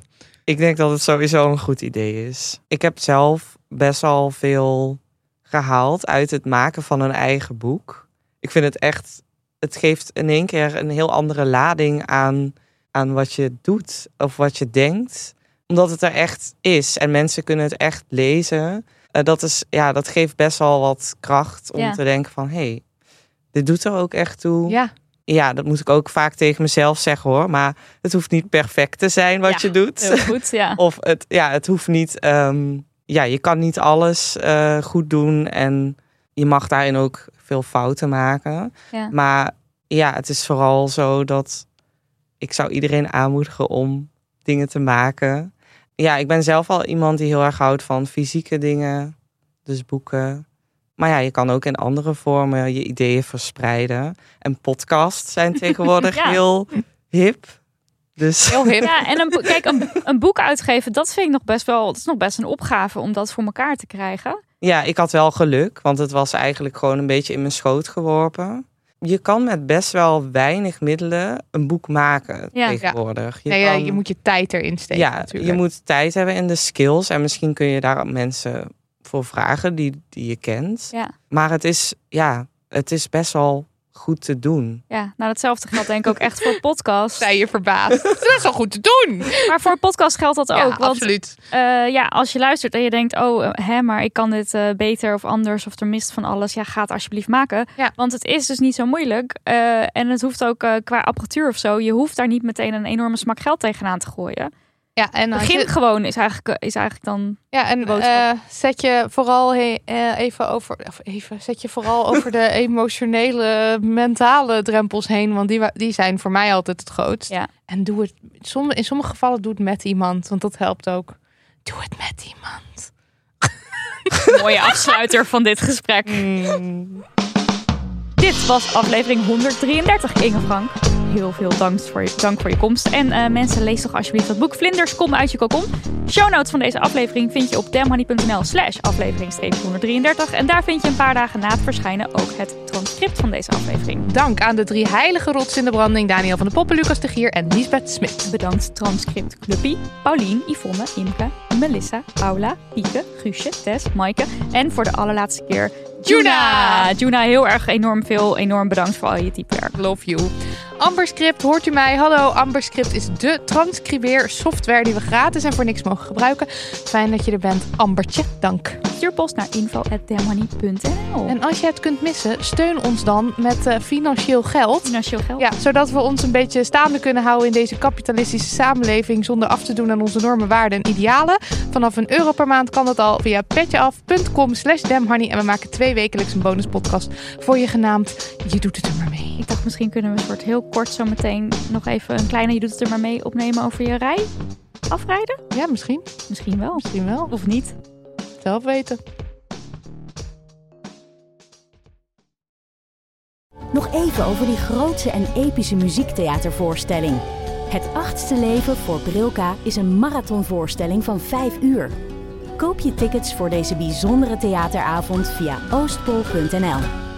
Ik denk dat het sowieso een goed idee is. Ik heb zelf best wel veel gehaald uit het maken van een eigen boek. Ik vind het echt, het geeft in één keer een heel andere lading aan, aan wat je doet of wat je denkt. Omdat het er echt is en mensen kunnen het echt lezen. Uh, dat, is, ja, dat geeft best wel wat kracht om te denken van hé, hey, dit doet er ook echt toe. Ja. Ja, dat moet ik ook vaak tegen mezelf zeggen hoor. Maar het hoeft niet perfect te zijn wat Ja, je doet. Heel goed, ja. Of het, ja, het hoeft niet. ehm, ja, je kan niet alles eh, goed doen. En je mag daarin ook veel fouten maken. Ja. Maar ja, het is vooral zo dat ik zou iedereen aanmoedigen om dingen te maken. Ja, ik ben zelf al iemand die heel erg houdt van fysieke dingen. Dus boeken. Maar ja, je kan ook in andere vormen je ideeën verspreiden. En podcasts zijn tegenwoordig Ja. heel hip. Dus Heel hip. Ja, en een, boek- kijk, een, een boek uitgeven, dat vind ik nog best wel, dat is nog best een opgave om dat voor elkaar te krijgen. Ja, ik had wel geluk, want het was eigenlijk gewoon een beetje in mijn schoot geworpen. Je kan met best wel weinig middelen een boek maken Ja. tegenwoordig. Je, Nee, ja, je moet je tijd erin steken ja, natuurlijk. je moet tijd hebben in de skills en misschien kun je daar mensen voor vragen die, die je kent. Ja. Maar het is, ja, het is best wel goed te doen. Ja, nou datzelfde geldt denk ik ook echt voor podcast. Zij je verbaasd. Het is best wel goed te doen. Maar voor een podcast geldt dat Ja, ook. Want absoluut. eh, ja, als je luistert en je denkt, oh hè, maar ik kan dit eh, beter of anders of er mist van alles. Ja, ga het alsjeblieft maken. Ja. Want het is dus niet zo moeilijk. Eh, en het hoeft ook qua apparatuur of zo. Je hoeft daar niet meteen een enorme smak geld tegenaan te gooien. Ja, en als Begin je- gewoon is eigenlijk, is eigenlijk dan... Ja, en eh, zet je vooral he- eh, even over, of even, zet je vooral over de emotionele, mentale drempels heen, want die, die zijn voor mij altijd het grootst. Ja. En doe het, som- in sommige gevallen doe het met iemand, want dat helpt ook. Doe het met iemand. mooie afsluiter van dit gesprek. Dit was aflevering 133, Inge Frank. Heel veel dank voor je, dank voor je komst. En eh, mensen, lees toch alsjeblieft het boek Vlinders, kom uit je kokon. Show notes van deze aflevering vind je op damhoney.nl slash aflevering 133. En daar vind je een paar dagen na het verschijnen ook het transcript van deze aflevering. Dank aan de drie heilige rots in de branding, Daniel van de Poppen, Lucas de Gier en Lisbeth Smit. Bedankt transcript Cluppy, Paulien, Yvonne, Imke, Melissa, Paula, Pieke, Guusje, Tess, Maaike en voor de allerlaatste keer Juna. Juna, heel erg enorm veel, enorm bedankt voor al je typewerk. Love you. Amberscript, hoort u mij? Hallo, Amberscript is de transcribeer software die we gratis en voor niks mogen gebruiken. Fijn dat je er bent, Ambertje. Dank. Stuur post naar info.damhoney.nl. En als je het kunt missen, steun ons dan met eh, financieel geld. financieel geld. Ja, zodat we ons een beetje staande kunnen houden in deze kapitalistische samenleving zonder af te doen aan onze normen, waarden en idealen. Vanaf een euro per maand kan dat al via petjeaf.com slash damhoney. En we maken twee wekelijks een bonuspodcast voor je genaamd Je doet het er maar mee. Ik dacht, misschien kunnen we een soort heel kort zo meteen nog even een kleine Je doet het er maar mee opnemen over je rij. Afrijden? Ja, misschien. Misschien wel. Misschien wel. Of niet. Zelf weten. Nog even over die grootse en epische muziektheatervoorstelling. Het achtste leven voor Brilka is een marathonvoorstelling van 5 uur. Koop je tickets voor deze bijzondere theateravond via oostpol.nl.